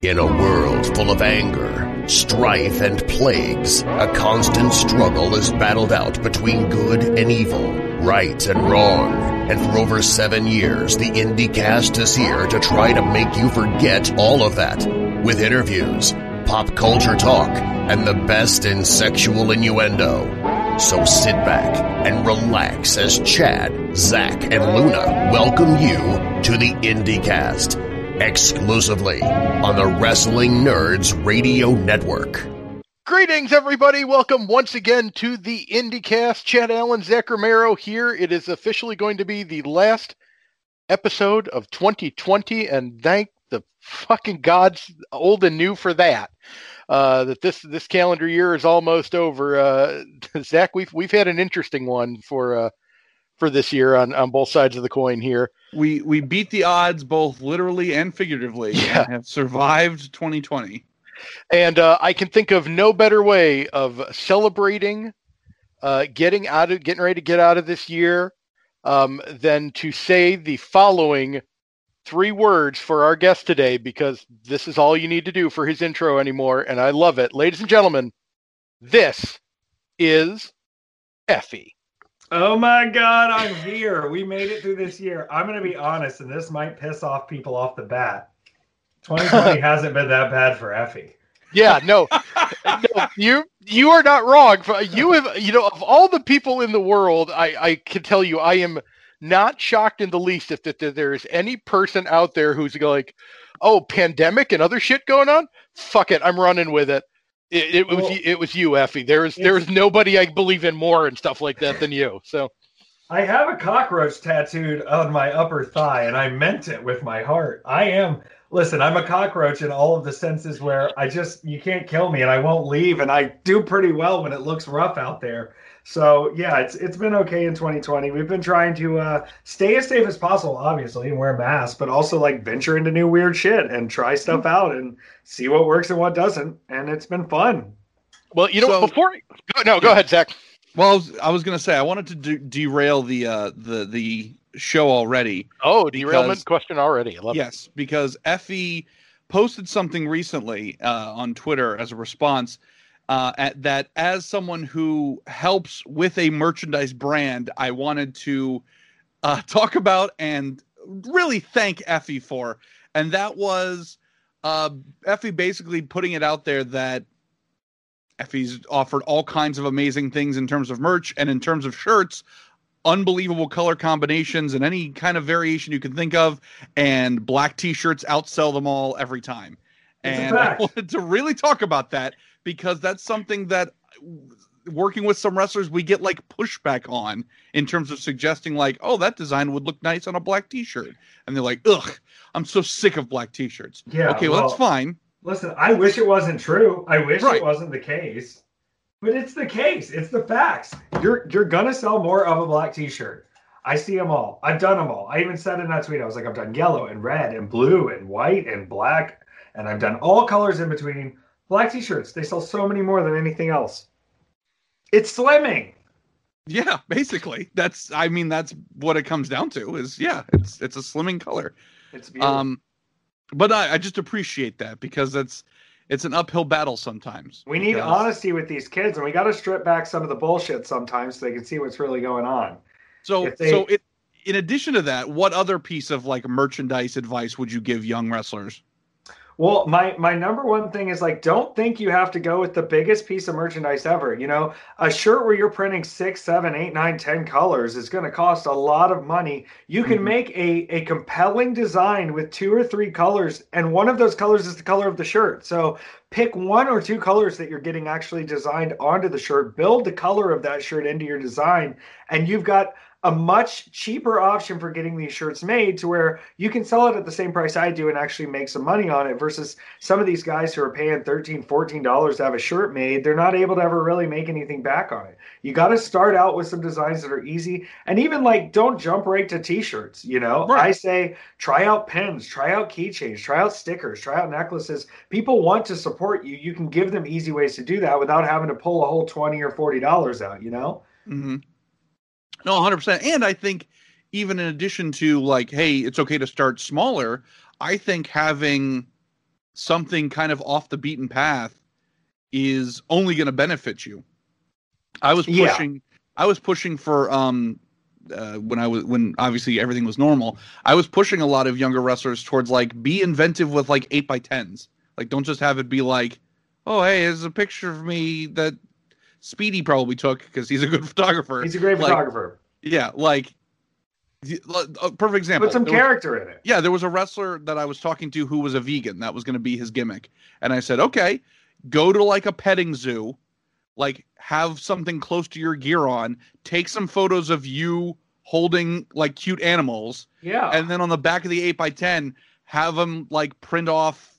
In a world full of anger, strife, and plagues, a constant struggle is battled out between good and evil, right and wrong. And for over seven years, the IndieCast is here to try to make you forget all of that. With interviews, pop culture talk, and the best in sexual innuendo. So sit back and relax as Chad, Zach, and Luna welcome you to the IndieCast exclusively on the Wrestling Nerds Radio Network. Greetings, everybody. Welcome once again to the IndyCast. Chad Allen, Zach Romero here. It is officially going to be the last episode of 2020, and thank the fucking gods, old and new, for that. Uh, that this this calendar year is almost over. Uh, Zach, we've we've had an interesting one for uh, for this year on on both sides of the coin here. We we beat the odds both literally and figuratively. Yeah. and have survived 2020. And uh, I can think of no better way of celebrating, uh, getting out of, getting ready to get out of this year, um, than to say the following three words for our guest today, because this is all you need to do for his intro anymore, and I love it, ladies and gentlemen. This is Effy. Oh my God, I'm here. We made it through this year. I'm going to be honest, and this might piss off people off the bat. 2020 hasn't been that bad for Effy. Yeah, no, no, you you are not wrong. You have, you know, of all the people in the world, I I can tell you, I am not shocked in the least if that there is any person out there who's like, oh, pandemic and other shit going on. Fuck it, I'm running with it. It, it was Well, it was you, Effy. There is there is nobody I believe in more and stuff like that than you. So I have a cockroach tattooed on my upper thigh, and I meant it with my heart. I am, listen, I'm a cockroach in all of the senses where I just, you can't kill me and I won't leave. And I do pretty well when it looks rough out there. So yeah, it's it's been okay in 2020. We've been trying to uh, stay as safe as possible, obviously, and wear masks, but also like venture into new weird shit and try stuff out and see what works and what doesn't. And it's been fun. well, you know, So- before go, no, go ahead, Zach. Well, I was, I was going to say I wanted to de- derail the uh, the the show already. Oh, derailment Because- question already. I love it. Yes, because Effy posted something recently uh, on Twitter as a response uh, at that as someone who helps with a merchandise brand, I wanted to uh, talk about and really thank Effy for, and that was uh, Effy basically putting it out there that Effy's offered all kinds of amazing things in terms of merch and in terms of shirts. Unbelievable color combinations and any kind of variation you can think of and black t-shirts outsell them all every time. And I wanted to really talk about that because that's something that uh, working with some wrestlers we get like pushback on in terms of suggesting like, oh, that design would look nice on a black t-shirt. And they're like, ugh, I'm so sick of black t-shirts. Yeah, okay, well, well- that's fine. Listen, I wish it wasn't true. I wish Right. it wasn't the case. But it's the case. It's the facts. You're you're gonna sell more of a black t-shirt. I see them all. I've done them all. I even said in that tweet, I was like, I've done yellow and red and blue and white and black, and I've done all colors in between. Black t-shirts, they sell so many more than anything else. It's slimming. Yeah, basically. That's I mean that's what it comes down to is yeah, it's it's a slimming color. It's beautiful. Um but I, I just appreciate that because that's it's an uphill battle sometimes. we need because- honesty with these kids, and we got to strip back some of the bullshit sometimes so they can see what's really going on. So they- so it in addition to that, what other piece of like merchandise advice would you give young wrestlers? Well, my my number one thing is like, don't think you have to go with the biggest piece of merchandise ever. You know, a shirt where you're printing six, seven, eight, nine, ten colors is going to cost a lot of money. You can Mhm. make a a compelling design with two or three colors, and one of those colors is the color of the shirt. So pick one or two colors that you're getting actually designed onto the shirt. Build the color of that shirt into your design, and you've got a much cheaper option for getting these shirts made to where you can sell it at the same price I do and actually make some money on it versus some of these guys who are paying $13, $14 to have a shirt made. They're not able to ever really make anything back on it. You got to start out with some designs that are easy and even like don't jump right to t-shirts you know? Right. i say try out pens, try out keychains try out stickers try out necklaces. People want to support you. You can give them easy ways to do that without having to pull a whole 20 or 40 dollars out you know? Mm-hmm. No, 100%. And I think even in addition to like, hey, it's okay to start smaller, I think having something kind of off the beaten path is only going to benefit you. I was Yeah. pushing I was pushing for um uh, when I was when obviously everything was normal. I was pushing a lot of younger wrestlers towards like be inventive with like 8 by 10s. Like don't just have it be like, "Oh, hey, there's a picture of me that Speedy probably took because he's a good photographer." He's a great Like, photographer. Yeah, like a perfect example. Put some There was- character in it. yeah, there was a wrestler that I was talking to who was a vegan. That was going to be his gimmick. And I said, okay, go to like a petting zoo, like have something close to your gear on, take some photos of you holding like cute animals, Yeah. and then on the back of the eight by ten, have them like print off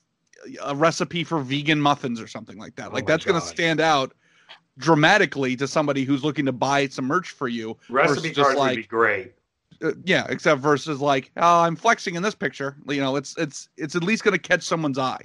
a recipe for vegan muffins or something like that. Oh like that's going to stand out dramatically to somebody who's looking to buy some merch for you Recipe cards like- would be great. uh, yeah, except versus like, oh, I'm flexing in this picture. You know, it's it's it's at least going to catch someone's eye.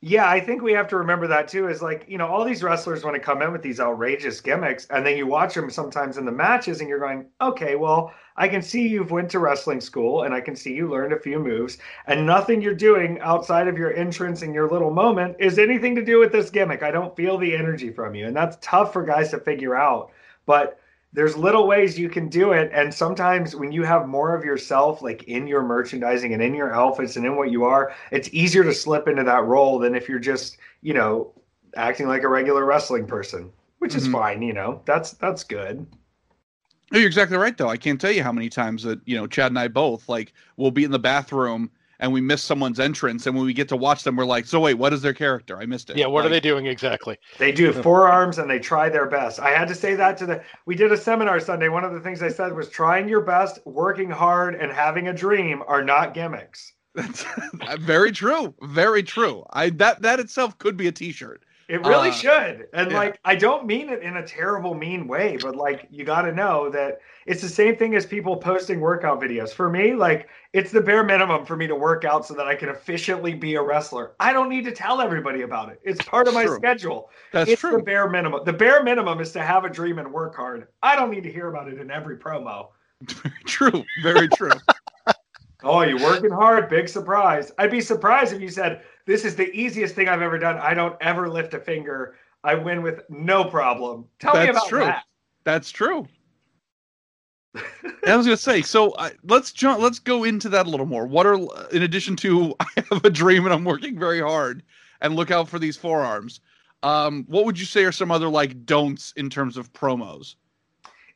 Yeah, I think we have to remember that too. Is like you know all these wrestlers want to come in with these outrageous gimmicks, and then you watch them sometimes in the matches, and you're going, okay, well, I can see you've went to wrestling school, and I can see you learned a few moves, and nothing you're doing outside of your entrance and your little moment is anything to do with this gimmick. I don't feel the energy from you, and that's tough for guys to figure out. But there's little ways you can do it and sometimes when you have more of yourself like in your merchandising and in your outfits and in what you are it's easier to slip into that role than if you're just you know acting like a regular wrestling person which is Mhm. fine you know that's that's good You're exactly right, though. I can't tell you how many times that you know Chad and I both like we'll be in the bathroom and we miss someone's entrance, and when we get to watch them, we're like, so wait, what is their character? I missed it. Yeah, what are they doing exactly? they do forearms and they try their best i had to say that to the we did a seminar sunday one of the things i said was trying your best working hard and having a dream are not gimmicks That's very true. Very true. I that that itself could be a T-shirt. It really Uh, should. And yeah. like I don't mean it in a terrible mean way, but like you got to know that it's the same thing as people posting workout videos. For me, like it's the bare minimum for me to work out so that I can efficiently be a wrestler. I don't need to tell everybody about it. It's part of my True. schedule. That's it's true. the bare minimum. The bare minimum is to have a dream and work hard. I don't need to hear about it in every promo. true. Very true. Oh, you're working hard. Big surprise. I'd be surprised if you said, This is the easiest thing I've ever done. I don't ever lift a finger. I win with no problem. Tell me That's about true. that. That's true. I was gonna say, so I, let's jump. Let's go into that a little more. What are, in addition to, I have a dream and I'm working very hard, and look out for these forearms. Um, what would you say are some other like don'ts in terms of promos?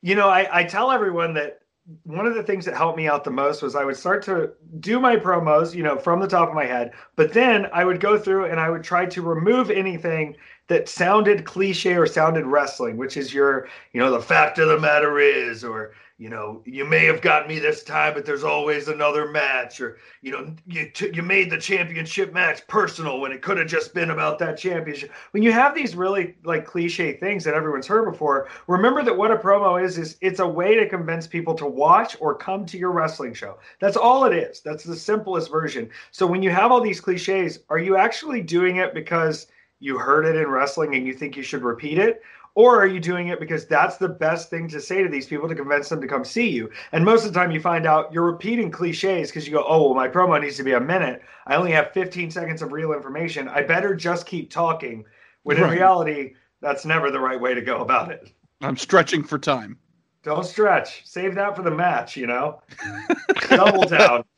You know, I, I tell everyone that one of the things that helped me out the most was I would start to do my promos, you know, from the top of my head, but then I would go through and I would try to remove anything that sounded cliche or sounded wrestling, which is your, you know, the fact of the matter is, or, you know, you may have got me this time, but there's always another match, or, you know, you, t- you made the championship match personal when it could have just been about that championship. When you have these really like cliche things that everyone's heard before, remember that what a promo is is it's a way to convince people to watch or come to your wrestling show. That's all it is. That's the simplest version. So when you have all these cliches, are you actually doing it because you heard it in wrestling and you think you should repeat it? Or are you doing it because that's the best thing to say to these people to convince them to come see you? And most of the time, you find out you're repeating cliches because you go, oh, well, my promo needs to be a minute. I only have 15 seconds of real information. I better just keep talking. When in reality, that's never the right way to go about it. I'm stretching for time. Don't stretch. Save that for the match, you know? Double down.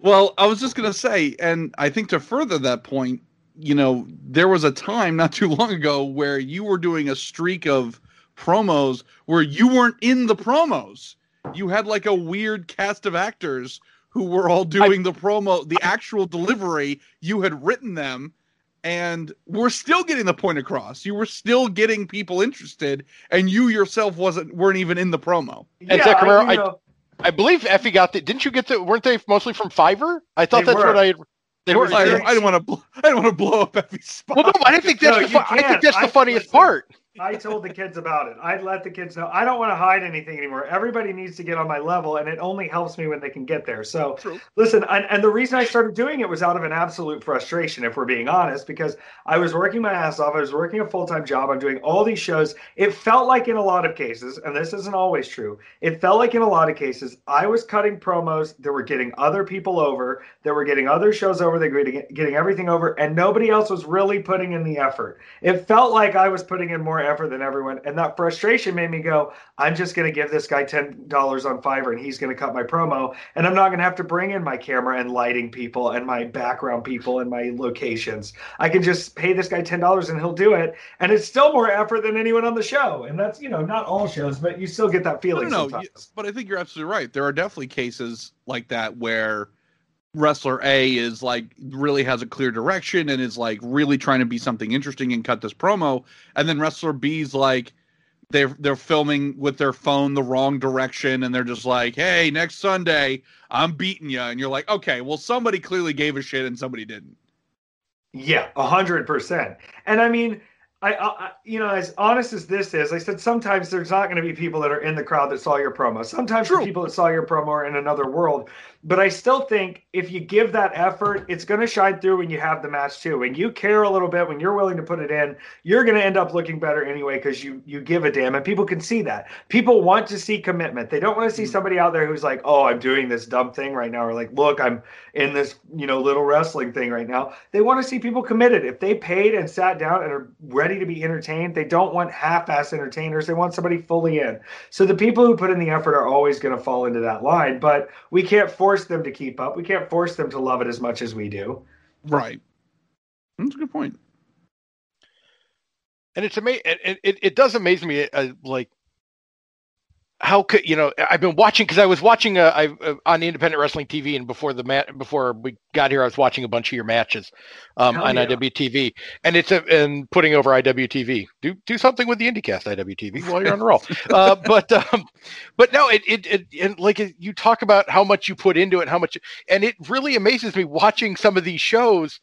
Well, I was just gonna say, and I think to further that point, you know, there was a time not too long ago where you were doing a streak of promos where you weren't in the promos. You had like a weird cast of actors who were all doing the promo, the actual delivery. You had written them, and we're still getting the point across. You were still getting people interested, and you yourself wasn't weren't even in the promo. And Zach Romero, you I- I believe Effy got the. Didn't you get the? Weren't they mostly from Fiverr? I thought They that's were. what I. had- They were. I, I didn't want to. I didn't want to blow up Effy's spot. Well, no, I didn't think that's No, the. you Fu- I think can't. that's the funniest listen. part. I told the kids about it. I let the kids know. I don't want to hide anything anymore. Everybody needs to get on my level, and it only helps me when they can get there. So, True. listen, and, and the reason I started doing it was out of an absolute frustration, if we're being honest, because I was working my ass off. I was working a full time job. I'm doing all these shows. It felt like in a lot of cases, and this isn't always true, it felt like in a lot of cases, I was cutting promos that were getting other people over, that were getting other shows over, they were getting, getting everything over, and nobody else was really putting in the effort. It felt like I was putting in more effort than everyone. And that frustration made me go, I'm just going to give this guy $10 on Fiverr and he's going to cut my promo. And I'm not going to have to bring in my camera and lighting people and my background people and my locations. I can just pay this guy $10 and he'll do it. And it's still more effort than anyone on the show. And that's, you know, not all shows, but you still get that feeling. No, no, but I think you're absolutely right. There are definitely cases like that where wrestler A is like really has a clear direction and is like really trying to be something interesting and cut this promo, and then wrestler B's like they're they're filming with their phone the wrong direction and they're just like, "Hey, next Sunday, I'm beating you," and you're like, "Okay, well somebody clearly gave a shit and somebody didn't." Yeah, a hundred percent. And I mean, I, I, you know, as honest as this is, I said sometimes there's not going to be people that are in the crowd that saw your promo. Sometimes the people that saw your promo are in another world. But I still think if you give that effort, it's going to shine through when you have the match too. When you care a little bit, when you're willing to put it in, you're going to end up looking better anyway because you you give a damn, and people can see that. People want to see commitment. They don't want to see mm-hmm. somebody out there who's like, "Oh, I'm doing this dumb thing right now," or like, "Look, I'm in this you know little wrestling thing right now." They want to see people committed. If they paid and sat down and are ready to be entertained, they don't want half-ass entertainers. They want somebody fully in. So the people who put in the effort are always going to fall into that line, but we can't force force them to keep up. We can't force them to love it as much as we do. Right. That's a good point. And it's amazing. It, it, it does amaze me, uh, like how could you know i've been watching because i was watching uh, I, uh, on independent wrestling tv and before the mat before we got here i was watching a bunch of your matches um, on yeah. iwtv and it's a, and putting over iwtv do do something with the indycast iwtv while you're on the roll. Uh, but um, but no it, it, it and like you talk about how much you put into it how much and it really amazes me watching some of these shows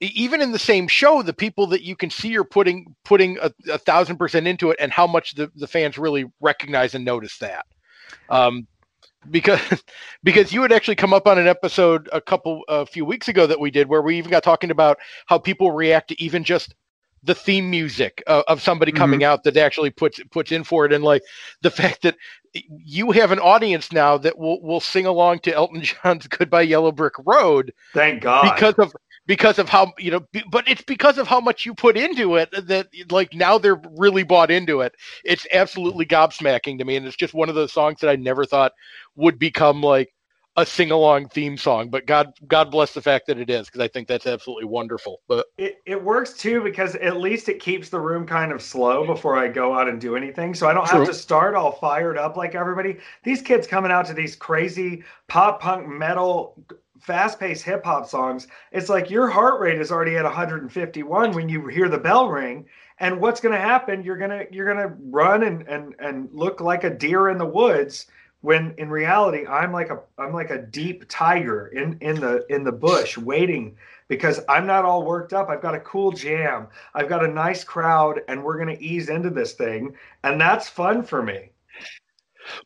even in the same show, the people that you can see are putting putting a, a thousand percent into it, and how much the, the fans really recognize and notice that. Um, because because you had actually come up on an episode a couple a few weeks ago that we did where we even got talking about how people react to even just the theme music of, of somebody mm-hmm. coming out that actually puts puts in for it and like the fact that you have an audience now that will will sing along to Elton John's Goodbye Yellow Brick Road. Thank God. Because of because of how you know but it's because of how much you put into it that like now they're really bought into it it's absolutely gobsmacking to me and it's just one of those songs that i never thought would become like a sing-along theme song but god god bless the fact that it is because i think that's absolutely wonderful but it, it works too because at least it keeps the room kind of slow before i go out and do anything so i don't True. have to start all fired up like everybody these kids coming out to these crazy pop punk metal fast-paced hip hop songs, it's like your heart rate is already at 151 when you hear the bell ring. And what's going to happen? You're gonna you're gonna run and and and look like a deer in the woods when in reality I'm like a I'm like a deep tiger in in the in the bush waiting because I'm not all worked up. I've got a cool jam. I've got a nice crowd and we're going to ease into this thing and that's fun for me.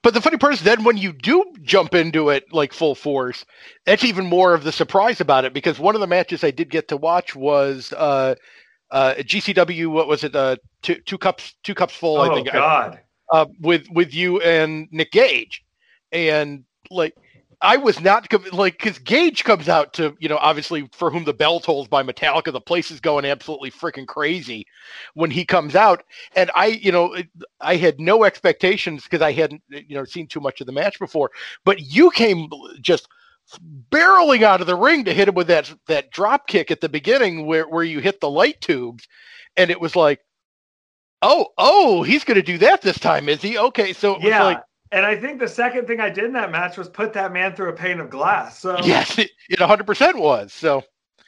But the funny part is, then when you do jump into it like full force, that's even more of the surprise about it because one of the matches I did get to watch was uh, uh, GCW. What was it? Uh, two, two cups, two cups full. Oh I think. God! Uh, with with you and Nick Gage, and like I was not like because Gage comes out to you know obviously for whom the bell tolls by Metallica, the place is going absolutely freaking crazy when he comes out, and I you know I had no expectations because I hadn't you know seen too much of the match before, but you came just barreling out of the ring to hit him with that that drop kick at the beginning where where you hit the light tubes, and it was like, oh oh he's going to do that this time, is he? Okay, so it yeah. was like and I think the second thing I did in that match was put that man through a pane of glass. So yes, it, it 100% was. So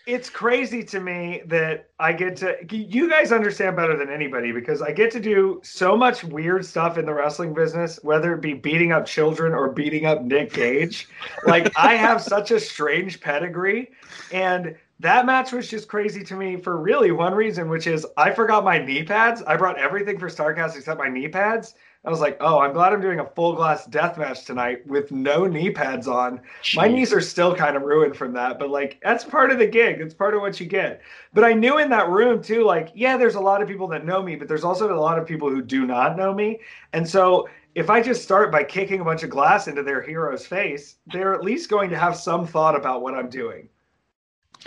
it's crazy to me that I get to. You guys understand better than anybody because I get to do so much weird stuff in the wrestling business, whether it be beating up children or beating up Nick Gage. like I have such a strange pedigree, and that match was just crazy to me for really one reason, which is I forgot my knee pads. I brought everything for Starcast except my knee pads. I was like, oh, I'm glad I'm doing a full glass death match tonight with no knee pads on. Jeez. My knees are still kind of ruined from that, but like that's part of the gig. It's part of what you get. But I knew in that room too, like, yeah, there's a lot of people that know me, but there's also a lot of people who do not know me. And so if I just start by kicking a bunch of glass into their hero's face, they're at least going to have some thought about what I'm doing.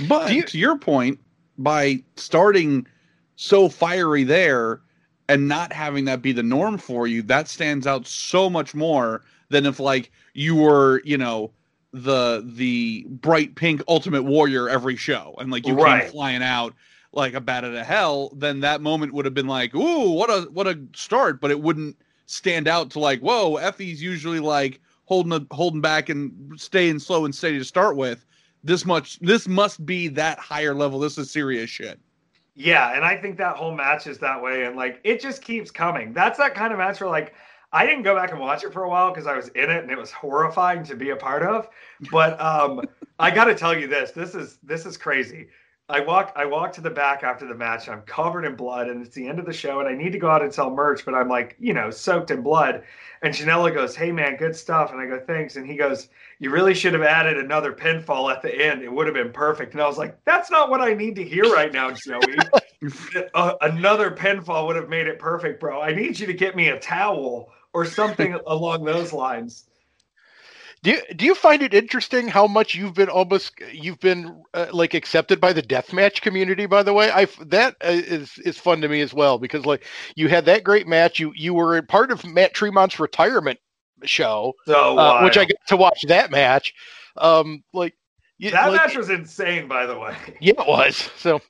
But you, to your point, by starting so fiery there, and not having that be the norm for you, that stands out so much more than if like you were, you know, the the bright pink ultimate warrior every show and like you right. came flying out like a bat out of hell, then that moment would have been like, ooh, what a what a start, but it wouldn't stand out to like, whoa, Effy's usually like holding a, holding back and staying slow and steady to start with. This much this must be that higher level. This is serious shit. Yeah, and I think that whole match is that way, and like it just keeps coming. That's that kind of match where like I didn't go back and watch it for a while because I was in it and it was horrifying to be a part of. But um, I got to tell you this: this is this is crazy. I walk I walk to the back after the match. I'm covered in blood, and it's the end of the show, and I need to go out and sell merch, but I'm like, you know, soaked in blood. And Janela goes, "Hey man, good stuff," and I go, "Thanks." And he goes, "You really should have added another pinfall at the end. It would have been perfect." And I was like, "That's not what I need to hear right now, Joey. uh, another pinfall would have made it perfect, bro. I need you to get me a towel or something along those lines." Do you, do you find it interesting how much you've been almost you've been uh, like accepted by the deathmatch community? By the way, I that uh, is is fun to me as well because like you had that great match. You you were part of Matt Tremont's retirement show, oh, uh, which I got to watch that match. Um, like that like, match was insane, by the way. Yeah, it was. So,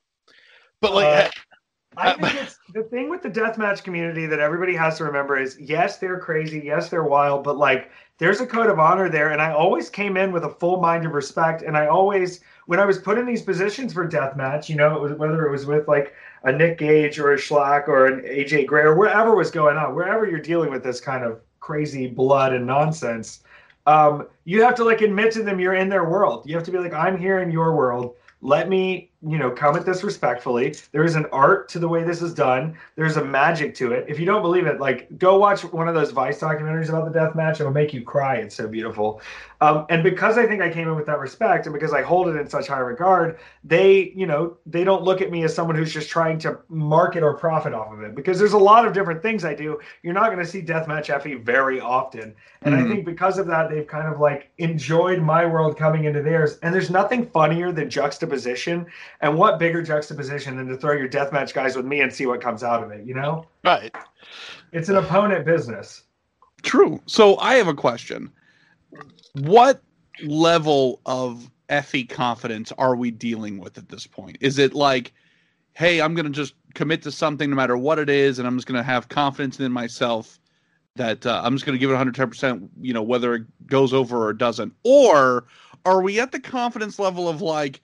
but like. Uh, I think it's the thing with the deathmatch community that everybody has to remember is yes, they're crazy, yes, they're wild, but like there's a code of honor there. And I always came in with a full mind of respect. And I always, when I was put in these positions for deathmatch, you know, it was, whether it was with like a Nick Gage or a Shlak or an AJ Gray or whatever was going on, wherever you're dealing with this kind of crazy blood and nonsense, um, you have to like admit to them you're in their world. You have to be like, I'm here in your world. Let me you know, come at this respectfully. There is an art to the way this is done. There's a magic to it. If you don't believe it, like go watch one of those Vice documentaries about the death match. It'll make you cry. It's so beautiful. Um, and because I think I came in with that respect, and because I hold it in such high regard, they, you know, they don't look at me as someone who's just trying to market or profit off of it. Because there's a lot of different things I do. You're not going to see deathmatch Effy very often, and mm-hmm. I think because of that, they've kind of like enjoyed my world coming into theirs. And there's nothing funnier than juxtaposition and what bigger juxtaposition than to throw your deathmatch guys with me and see what comes out of it, you know? Right. It's an opponent business. True. So I have a question. What level of Effy confidence are we dealing with at this point? Is it like, hey, I'm going to just commit to something no matter what it is, and I'm just going to have confidence in myself that uh, I'm just going to give it 110%, you know, whether it goes over or doesn't? Or are we at the confidence level of like,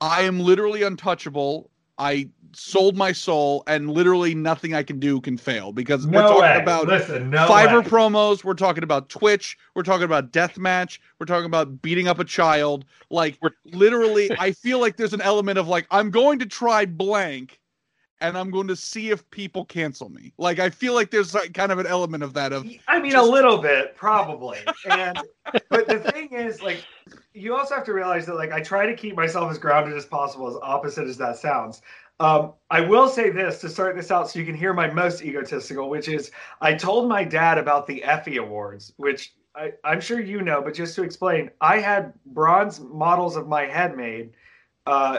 I am literally untouchable. I sold my soul, and literally nothing I can do can fail because no we're talking way. about Listen, no Fiverr way. promos. We're talking about Twitch. We're talking about deathmatch. We're talking about beating up a child. Like we're literally, I feel like there's an element of like I'm going to try blank, and I'm going to see if people cancel me. Like I feel like there's like kind of an element of that. Of I mean, just... a little bit probably. And but the thing is, like you also have to realize that like I try to keep myself as grounded as possible, as opposite as that sounds. Um, I will say this to start this out so you can hear my most egotistical, which is I told my dad about the Effy Awards, which I, am sure you know, but just to explain, I had bronze models of my head made, uh,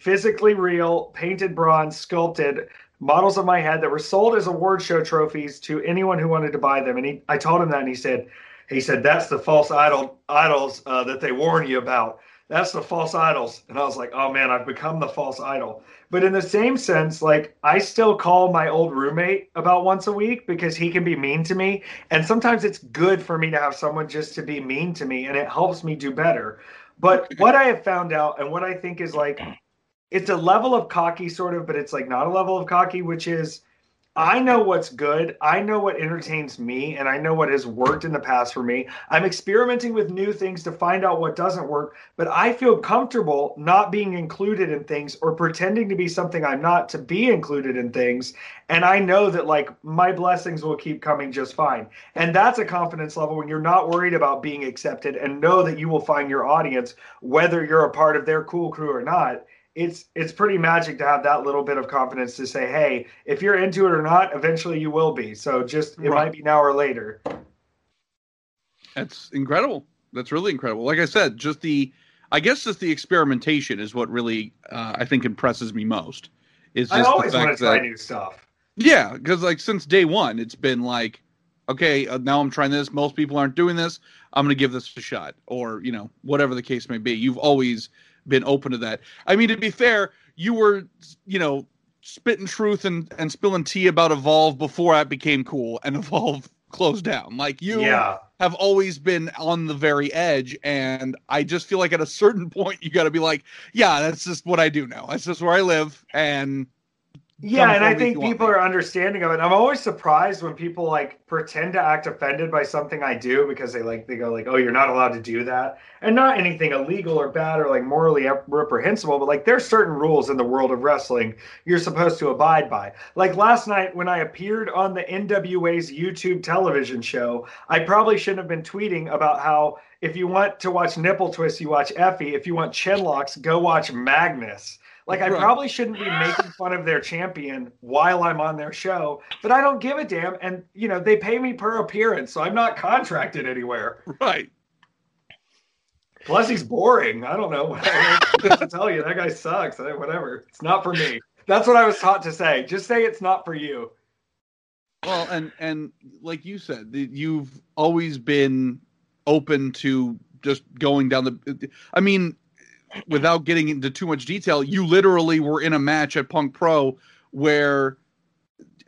physically real, painted bronze, sculpted models of my head that were sold as award show trophies to anyone who wanted to buy them. And he, I told him that, and he said, he said that's the false idol idols uh, that they warn you about. That's the false idols. And i was like oh man i've become the false idol. But in the same sense like i still call my old roommate about once a week because he can be mean to me. And sometimes it's good for me to have someone just to be mean to me and it helps me do better. But what i have found out and what i think is like it's a level of cocky sort of but it's like not a level of cocky which is I know what's good. I know what entertains me, and I know what has worked in the past for me. I'm experimenting with new things to find out what doesn't work, but I feel comfortable not being included in things or pretending to be something I'm not to be included in things. And I know that like my blessings will keep coming just fine. And that's a confidence level when you're not worried about being accepted and know that you will find your audience, whether you're a part of their cool crew or not it's it's pretty magic to have that little bit of confidence to say, hey, if you're into it or not, eventually you will be. So just it right. might be now or later. That's incredible. That's really incredible. Like I said, just the I guess just the experimentation is what really uh, I think impresses me most. Is I always want to try new stuff. Yeah, because like since day one, it's been like, okay, uh, now I'm trying this. Most people aren't doing this. I'm going to give this a shot, or you know, whatever the case may be. You've always been open to that. I mean, to be fair, you were, you know, spitting truth and, and spilling tea about Evolve before that became cool and Evolve closed down. Like you yeah. have always been on the very edge. And I just feel like at a certain point, you got to be like, yeah, that's just what I do now. That's just where I live. And yeah, and I think people are understanding of it. I'm always surprised when people like pretend to act offended by something I do because they like they go like, "Oh, you're not allowed to do that," and not anything illegal or bad or like morally reprehensible, but like there's certain rules in the world of wrestling you're supposed to abide by. Like last night when I appeared on the NWA's YouTube television show, I probably shouldn't have been tweeting about how if you want to watch nipple twists, you watch Effy. If you want chin locks, go watch Magnus like I right. probably shouldn't be making fun of their champion while I'm on their show, but I don't give a damn. And you know, they pay me per appearance, so I'm not contracted anywhere. Right. Plus, he's boring. I don't know what to tell you. That guy sucks. Whatever. It's not for me. That's what I was taught to say. Just say it's not for you. Well, and and like you said, you've always been open to just going down the. I mean, without getting into too much detail, you literally were in a match at Punk Pro where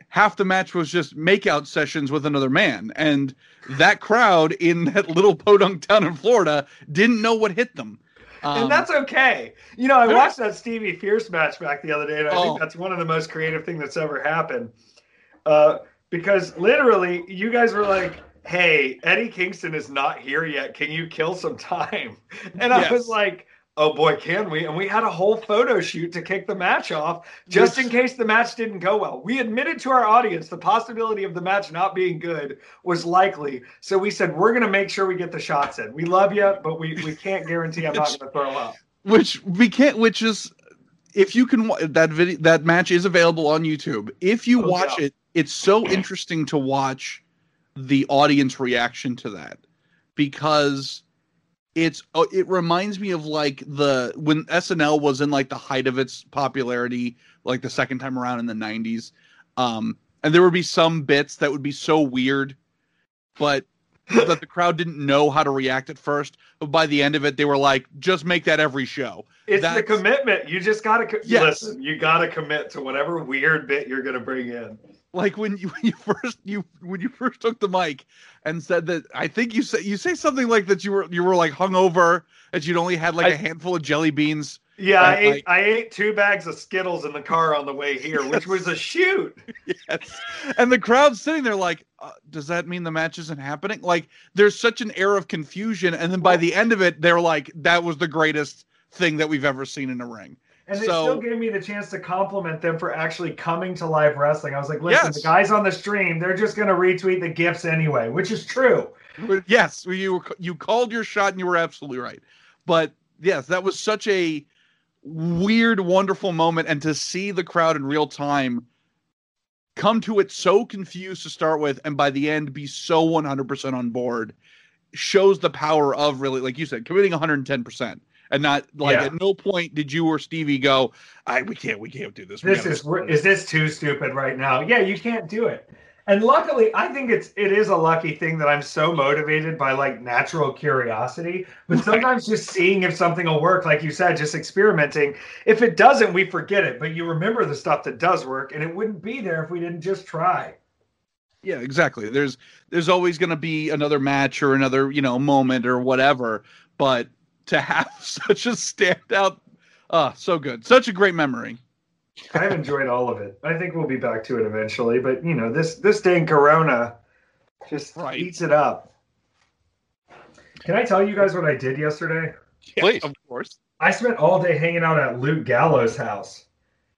half the match was just makeout sessions with another man. And that crowd in that little podunk town in Florida didn't know what hit them. Um, and that's okay. You know, I watched that Stevie Fierce match back the other day, and I oh. think that's one of the most creative thing that's ever happened. Uh, because literally, you guys were like, "Hey, Eddie Kingston is not here yet. Can you kill some time?" And I yes. was like, oh boy, can we? And we had a whole photo shoot to kick the match off just in case the match didn't go well. We admitted to our audience the possibility of the match not being good was likely. So we said, we're going to make sure we get the shots in. We love you, but we, we can't guarantee I'm not going to throw up. Which we can't, which is, if you can, that video, that match is available on YouTube. If you oh, watch yeah. it, it's so interesting to watch the audience reaction to that because it's oh, it reminds me of like the when SNL was in like the height of its popularity, like the second time around in the '90s. Um, and there would be some bits that would be so weird, but that the crowd didn't know how to react at first. But by the end of it, they were like, "Just make that every show." It's That's... the commitment. You just gotta co- yes. listen. You gotta commit to whatever weird bit you're gonna bring in like when you when you first you when you first took the mic and said that I think you say you say something like that you were you were like hungover that you'd only had like I, a handful of jelly beans. Yeah, I ate like, I ate two bags of Skittles in the car on the way here, yes. which was a shoot. Yes, and the crowd's sitting there like, uh, does that mean the match isn't happening? Like, there's such an air of confusion, and then by the end of it, they're like, that was the greatest thing that we've ever seen in a ring. And they so, still gave me the chance to compliment them for actually coming to live wrestling. I was like, listen, yes. the guys on the stream, they're just going to retweet the gifts anyway, which is true. Yes, you you called your shot and you were absolutely right. But yes, that was such a weird, wonderful moment, and to see the crowd in real time come to it so confused to start with, and by the end be so 100% on board shows the power of really, like you said, committing 110% and not like yeah. at no point did you or Stevie go, "I we can't we can't do this." We this is is this too stupid right now? Yeah, you can't do it. And luckily, I think it's it is a lucky thing that I'm so motivated by like natural curiosity. But sometimes just seeing if something will work, like you said, just experimenting. If it doesn't, we forget it. But you remember the stuff that does work, and it wouldn't be there if we didn't just try. Yeah, exactly. There's there's always going to be another match or another you know moment or whatever. But to have such a standout. Ah, oh, so good. Such a great memory. I've enjoyed all of it. I think we'll be back to it eventually, but you know, this this dang Corona just Right. eats it up. Can I tell you guys what I did yesterday? Please. of course. I spent all day hanging out at Luke Gallows' house.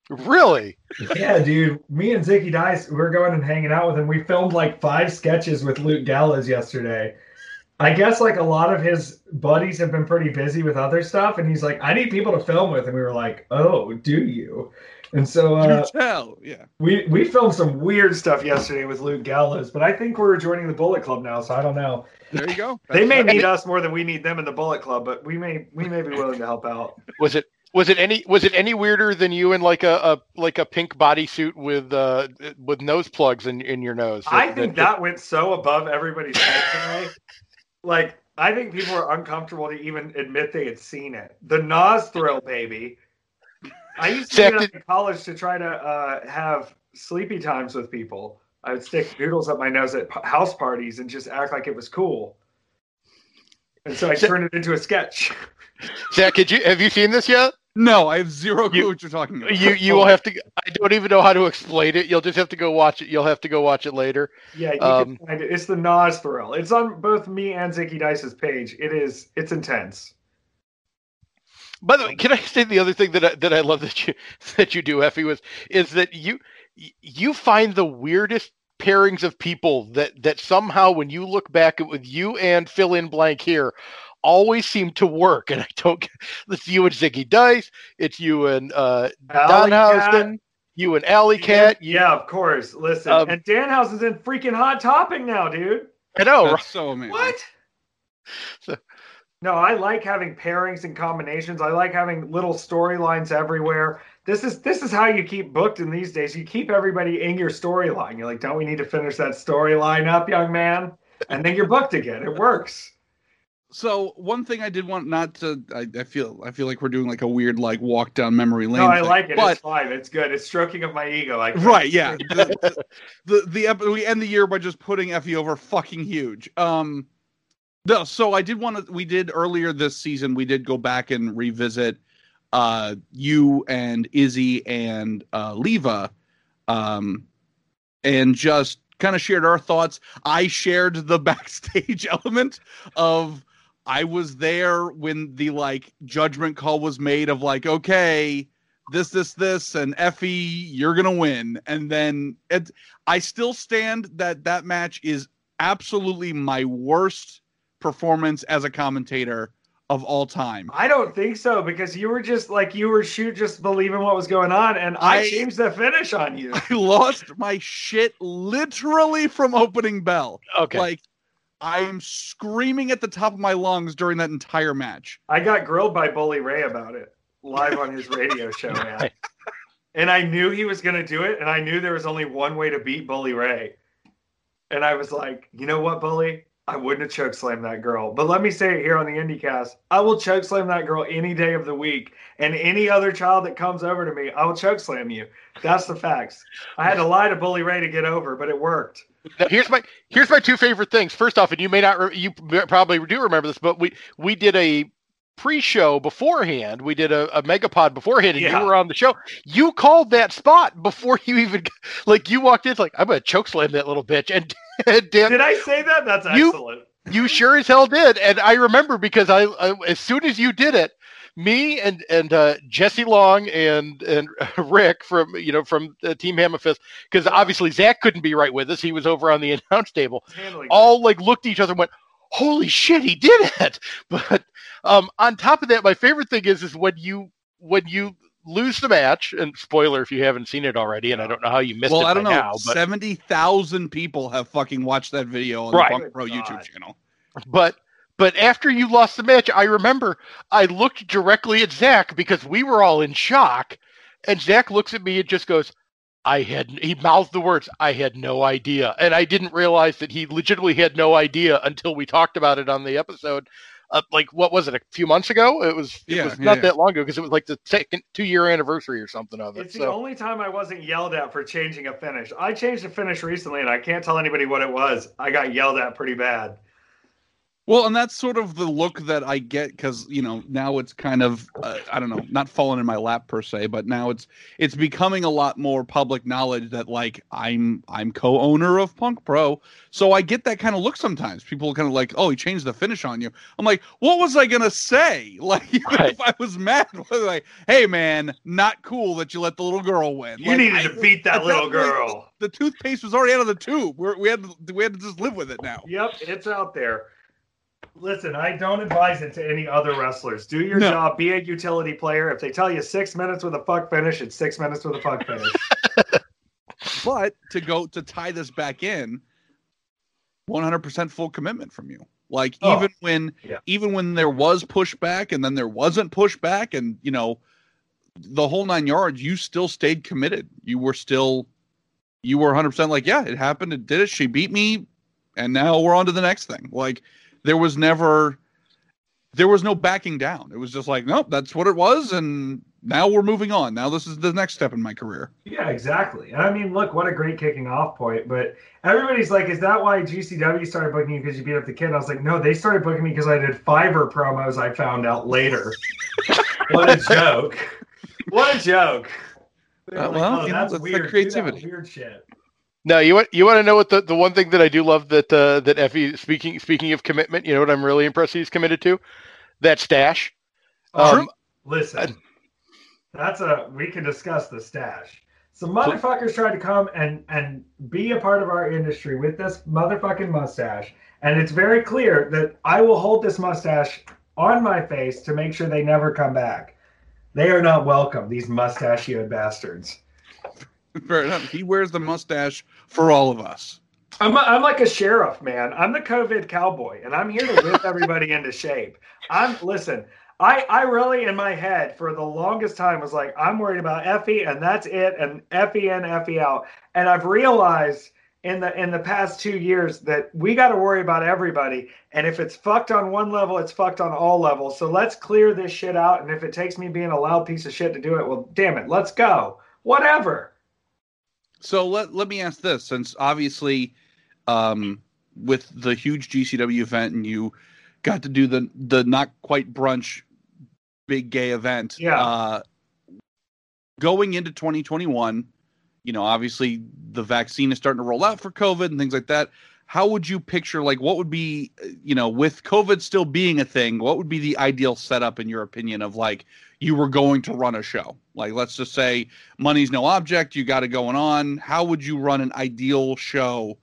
Really? Yeah, dude. Me and Zicky Dice, we're going and hanging out with him. We filmed like five sketches with Luke Gallows yesterday. I guess like a lot of his buddies have been pretty busy with other stuff, and he's like, I need people to film with, and we were like, Oh, do you? And so uh, you tell. Yeah. we we filmed some weird stuff yesterday with Luke Gallows, but I think we're joining the Bullet Club now, so I don't know. There you go. They may That's- need us more than we need them in the Bullet Club, but we may we may be willing to help out. Was it was it any was it any weirder than you in like a, a like a pink bodysuit with uh with nose plugs in, in your nose? I think that went so above everybody's head today. Like, I think people are uncomfortable to even admit they had seen it. The Nas thrill, baby. I used to do that in college to try to uh, have sleepy times with people. I would stick noodles up my nose at p- house parties and just act like it was cool. And so I turned it into a sketch. Zach, did you have you seen this yet? No, I have zero clue You- what you're talking about. You you will have to. I don't even know how to explain it. You'll just have to go watch it. You'll have to go watch it later. Yeah, you Um, can find it. It's the Nas thrill. It's on both me and Zicky Dice's page. It is. It's intense. By the way, can I say the other thing that I, that I love that you that you do, Effy, was is that you you find the weirdest pairings of people that that somehow when you look back at with you and fill in blank here always seem to work and i don't get- it's you and Zicky Dice it's you and uh Allie Katch. Danhausen, you and Allie Katch you, Yeah, of course. Listen, Um, and Danhausen's in freaking hot topic now, dude. i know That's right? so amazing. What? So- No, I like having pairings and combinations. I like having little storylines everywhere. This is this is how you keep booked in these days. You keep everybody in your storyline. You're like, don't we need to finish that storyline up, young man? And then you're booked again. It works. So one thing I did want not to, I, I feel, I feel like we're doing like a weird like walk down memory lane. No, I thing, like it. But it's fine. It's good. It's stroking of my ego. Like right, yeah. The, the the ep- we end the year by just putting Effy over fucking huge. Um, no, so I did want to. We did earlier this season. We did go back and revisit uh you and Izzy and uh Leva, um, and just kind of shared our thoughts. I shared the backstage element of I was there when the like judgment call was made of like, okay, this, this, this, and Effy, you're gonna win. And then it, I still stand that that match is absolutely my worst performance as a commentator of all time. I don't think so because you were just like you were shoot just believing what was going on, and I, I- changed the finish on you. I lost my shit literally from opening bell. okay Like I'm screaming at the top of my lungs during that entire match. I got grilled by Bully Ray about it live on his radio show, man. And I knew he was going to do it, and I knew there was only one way to beat Bully Ray. And I was like, you know what, Bully? I wouldn't have choke slammed that girl. But let me say it here on the IndyCast. I will choke slam that girl any day of the week. And any other child that comes over to me, I will choke slam you. That's the facts. I had to lie to Bully Ray to get over, but it worked. Now, here's my here's my two favorite things. First off, and you may not you probably do remember this, but we we did a pre-show beforehand. We did a, a megapod beforehand, and Yeah. you were on the show. You called that spot before you even like you walked in. Like I'm gonna choke slam that little bitch, and, and Dan, Did I say that? That's You- excellent. you sure as hell did. And I remember because I, I as soon as you did it, me and and uh, Jesse Long and and Rick from you know from uh, Team Hammerfist, because obviously Zach couldn't be right with us. He was over on the announce table. All like looked at each other and went, "Holy shit, he did it!" But um, on top of that, my favorite thing is is when you when you lose the match. And spoiler if you haven't seen it already, and I don't know how you missed well, it I don't know. now, but Seventy thousand people have fucking watched that video on Right. the Punk Pro Good YouTube channel. but but after you lost the match, I remember I looked directly at Zach because we were all in shock, and Zach looks at me and just goes, "I had." He mouthed the words, "I had no idea," and I didn't realize that he legitimately had no idea until we talked about it on the episode. Uh, like what was it? A few months ago? It was. It Yeah, was not yeah. that long ago because it was like the second two year anniversary or something of it. It's the only time I wasn't yelled at for changing a finish. I changed a finish recently, and I can't tell anybody what it was. I got yelled at pretty bad. Well, and that's sort of the look that I get because you know now it's kind of uh, I don't know, not falling in my lap per se, but now it's it's becoming a lot more public knowledge that like I'm I'm co-owner of Punk Pro, so I get that kind of look sometimes. People kind of like, oh, he changed the finish on you. I'm like, what was I gonna say? Like Right. if I was mad, like, hey man, not cool that you let the little girl win. You Like, needed I- to beat that at little that point, girl. the toothpaste was already out of the tube. We're, we had we had to just live with it now. Yep, it's out there. Listen, I don't advise it to any other wrestlers. Do your No. job. Be a utility player. If they tell you six minutes with a fuck finish, it's six minutes with a fuck finish. But to go to tie this back in, 100% full commitment from you. Like Oh, even when yeah. even when there was pushback and then there wasn't pushback and you know the whole 9 yards, you still stayed committed. You were still you were 100% like, yeah, it happened, it did it. She beat me and now we're on to the next thing. Like there was never there was no backing down. It was just like, nope, that's what it was and now we're moving on. Now this is the next step in my career. yeah, exactly. And I mean, look, what a great kicking off point. But everybody's like, is that why GCW started booking you because you beat up the kid? I was like, no, they started booking me because I did Fiverr promos. I found out later. what a joke! What a joke! Uh, well, you know, that's that's the weird. That creativity. weird shit. No, you want you want to know what the, the one thing that I do love that uh, that Effy speaking speaking of commitment, you know what I'm really impressed he's committed to? That stash. Um, Um, Listen, that's a we can discuss the stash. Some motherfuckers tried to come and and be a part of our industry with this motherfucking mustache, and it's very clear that I will hold this mustache on my face to make sure they never come back. They are not welcome, these mustachioed bastards. Fair enough. He wears the mustache for all of us. I'm, I'm like a sheriff, man. I'm the COVID cowboy, and I'm here to whip everybody into shape. I'm listen. I I really in my head for the longest time was like I'm worried about Effy, and that's it, and Effy in, Effy out. And I've realized in the in the past two years that we got to worry about everybody. And if it's fucked on one level, it's fucked on all levels. So let's clear this shit out. And if it takes me being a loud piece of shit to do it, well, damn it, let's go. Whatever. So let let me ask this, since obviously, um, with the huge GCW event, and you got to do the the not quite brunch, big gay event. Yeah. Uh, going into 2021, you know, obviously the vaccine is starting to roll out for COVID and things like that. How would you picture, like, what would be, you know, with COVID still being a thing, what would be the ideal setup, in your opinion, of like you were going to run a show? Like, let's just say money's no object, you got it going on. How would you run an ideal show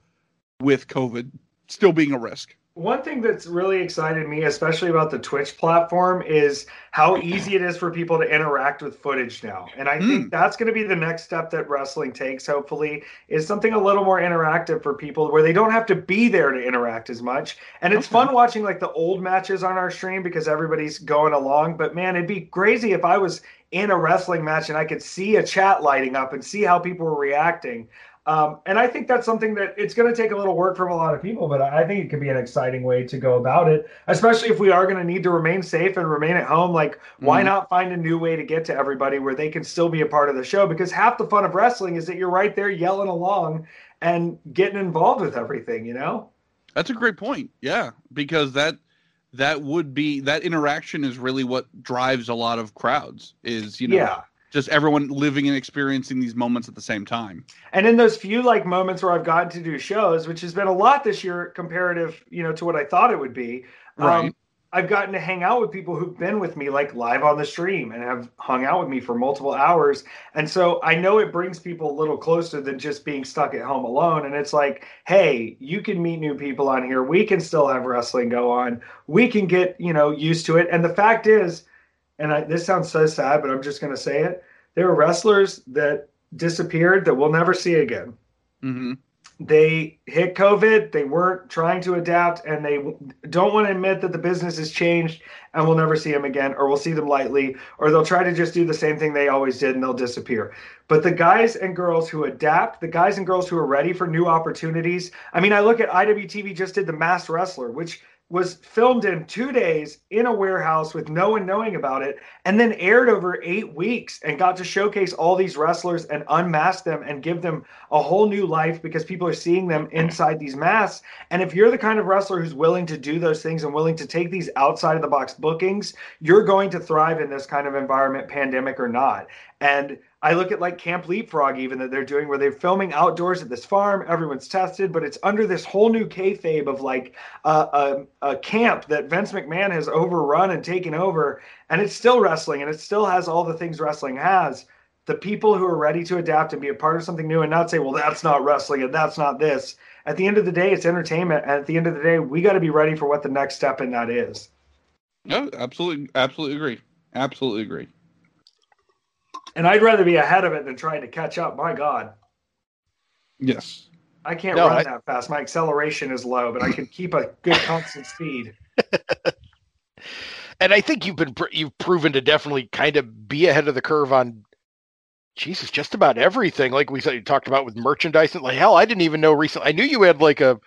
with COVID still being a risk? One thing that's really excited me, especially about the Twitch platform, is how easy it is for people to interact with footage now. And I think mm. that's going to be the next step that wrestling takes, hopefully, is something a little more interactive for people where they don't have to be there to interact as much. And it's Okay. fun watching like the old matches on our stream because everybody's going along. But man, it'd be crazy if I was in a wrestling match and I could see a chat lighting up and see how people were reacting. Um, and I think that's something that it's going to take a little work from a lot of people, but I think it could be an exciting way to go about it, especially if we are going to need to remain safe and remain at home. Like, why Mhm. not find a new way to get to everybody where they can still be a part of the show? Because half the fun of wrestling is that you're right there yelling along and getting involved with everything, you know? That's a great point. Yeah, because that that would be that interaction is really what drives a lot of crowds. Is you know yeah. Just everyone living and experiencing these moments at the same time. And in those few like moments where I've gotten to do shows, which has been a lot this year comparative, you know, to what I thought it would be. Right. Um, I've gotten to hang out with people who've been with me like live on the stream and have hung out with me for multiple hours. And so I know it brings people a little closer than just being stuck at home alone. And it's like, hey, you can meet new people on here. We can still have wrestling go on. We can get, you know, used to it. And the fact is, and I, this sounds so sad, but I'm just going to say it. There are wrestlers that disappeared that we'll never see again hmm they hit COVID. They weren't trying to adapt, and they don't want to admit that the business has changed, and we'll never see them again, or we'll see them lightly, or they'll try to just do the same thing they always did, and they'll disappear. But the guys and girls who adapt, the guys and girls who are ready for new opportunities. I mean, I look at IWTV just did the Masked Wrestler, which was filmed in two days in a warehouse with no one knowing about it, and then aired over eight weeks and got to showcase all these wrestlers and unmask them and give them a whole new life because people are seeing them inside these masks. And if you're the kind of wrestler who's willing to do those things and willing to take these outside of the box bookings, you're going to thrive in this kind of environment, pandemic or not. And I look at like Camp Leapfrog, even that they're doing where they're filming outdoors at this farm. Everyone's tested, but it's under this whole new kayfabe of like a, a camp that Vince McMahon has overrun and taken over. And it's still wrestling and it still has all the things wrestling has. The people who are ready to adapt and be a part of something new and not say, well, that's not wrestling and that's not this. At the end of the day, it's entertainment. And at the end of the day, we got to be ready for what the next step in that is. No, absolutely, absolutely agree. Absolutely agree. And I'd rather be ahead of it than trying to catch up. My God. Yes. I can't no, run I... that fast. My acceleration is low, but I can keep a good constant speed. and I think you've been you've proven to definitely kind of be ahead of the curve on Jesus, just about everything. Like we said, you talked about with merchandise. And like hell, I didn't even know recently. I knew you had like a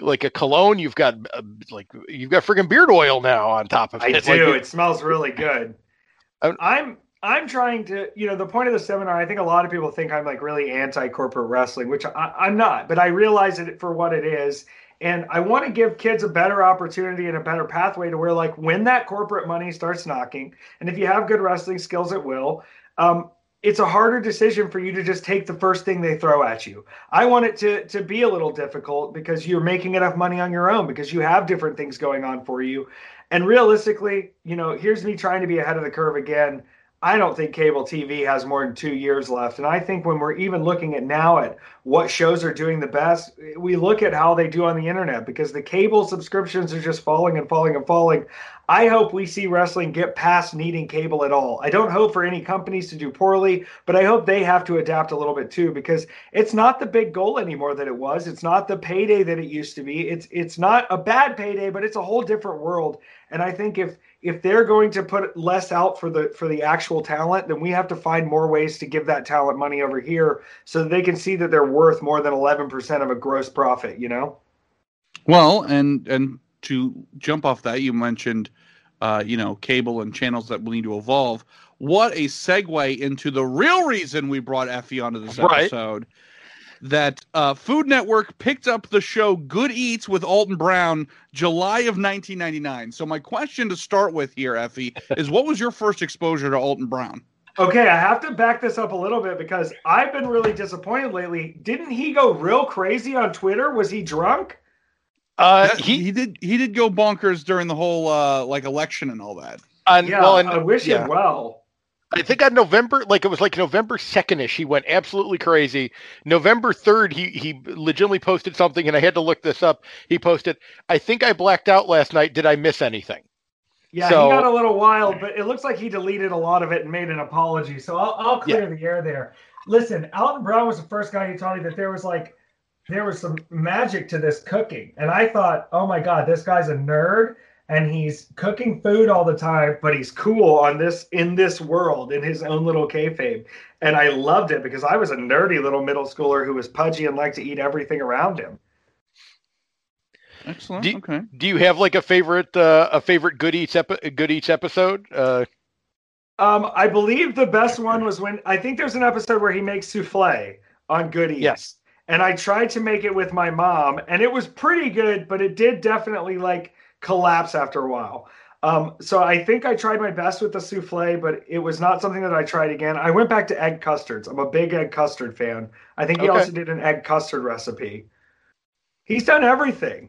like a cologne. You've got uh, like you've got freaking beard oil now on top of it. I do. Like, it smells really good. I'm I'm trying to, you know, the point of the seminar, I think a lot of people think I'm like really anti corporate wrestling, which I, am not, but I realize it for what it is. And I want to give kids a better opportunity and a better pathway to where, like, when that corporate money starts knocking, and if you have good wrestling skills, it will. Um, it's a harder decision for you to just take the first thing they throw at you. I want it to to be a little difficult because you're making enough money on your own because you have different things going on for you. And realistically, you know, here's me trying to be ahead of the curve again. I don't think cable TV has more than two years left. And I think when we're even looking at now at what shows are doing the best, we look at how they do on the internet because the cable subscriptions are just falling and falling and falling. I hope we see wrestling get past needing cable at all. I don't hope for any companies to do poorly, but I hope they have to adapt a little bit too because it's not the big goal anymore that it was. It's not the payday that it used to be. It's it's not a bad payday, but it's a whole different world. And I think if if they're going to put less out for the for the actual talent, then we have to find more ways to give that talent money over here so that they can see that they're worth more than 11% of a gross profit, you know? Well, and and to jump off that, you mentioned uh, you know, cable and channels that will need to evolve. What a segue into the real reason we brought Effy onto this episode. Right that uh, Food Network picked up the show Good Eats with Alton Brown July of 1999. So my question to start with here, Effy, is what was your first exposure to Alton Brown? Okay, I have to back this up a little bit because I've been really disappointed lately. Didn't he go real crazy on Twitter? Was he drunk? Uh, that, he, he did he did go bonkers during the whole uh like election and all that. And, yeah, well, and, I wish yeah. him well. I think on November, like it was like November second ish, he went absolutely crazy. November third, he he legitimately posted something, and I had to look this up. He posted, "I think I blacked out last night. Did I miss anything?" Yeah, so, he got a little wild, but it looks like he deleted a lot of it and made an apology. So I'll, I'll clear yeah. the air there. Listen, Alton Brown was the first guy who told me that there was like there was some magic to this cooking, and I thought, oh my god, this guy's a nerd and he's cooking food all the time, but he's cool on this in this world in his own little kayfabe. And I loved it because I was a nerdy little middle schooler who was pudgy and liked to eat everything around him. Excellent. Do, okay. Do you have like a favorite uh, a favorite good eats epi- good eats episode? Uh... Um, I believe the best one was when I think there's an episode where he makes souffle on Good Eats. Yes. And I tried to make it with my mom, and it was pretty good, but it did definitely like collapse after a while. Um, so I think I tried my best with the souffle, but it was not something that I tried again. I went back to egg custards. I'm a big egg custard fan. I think he okay. also did an egg custard recipe. He's done everything.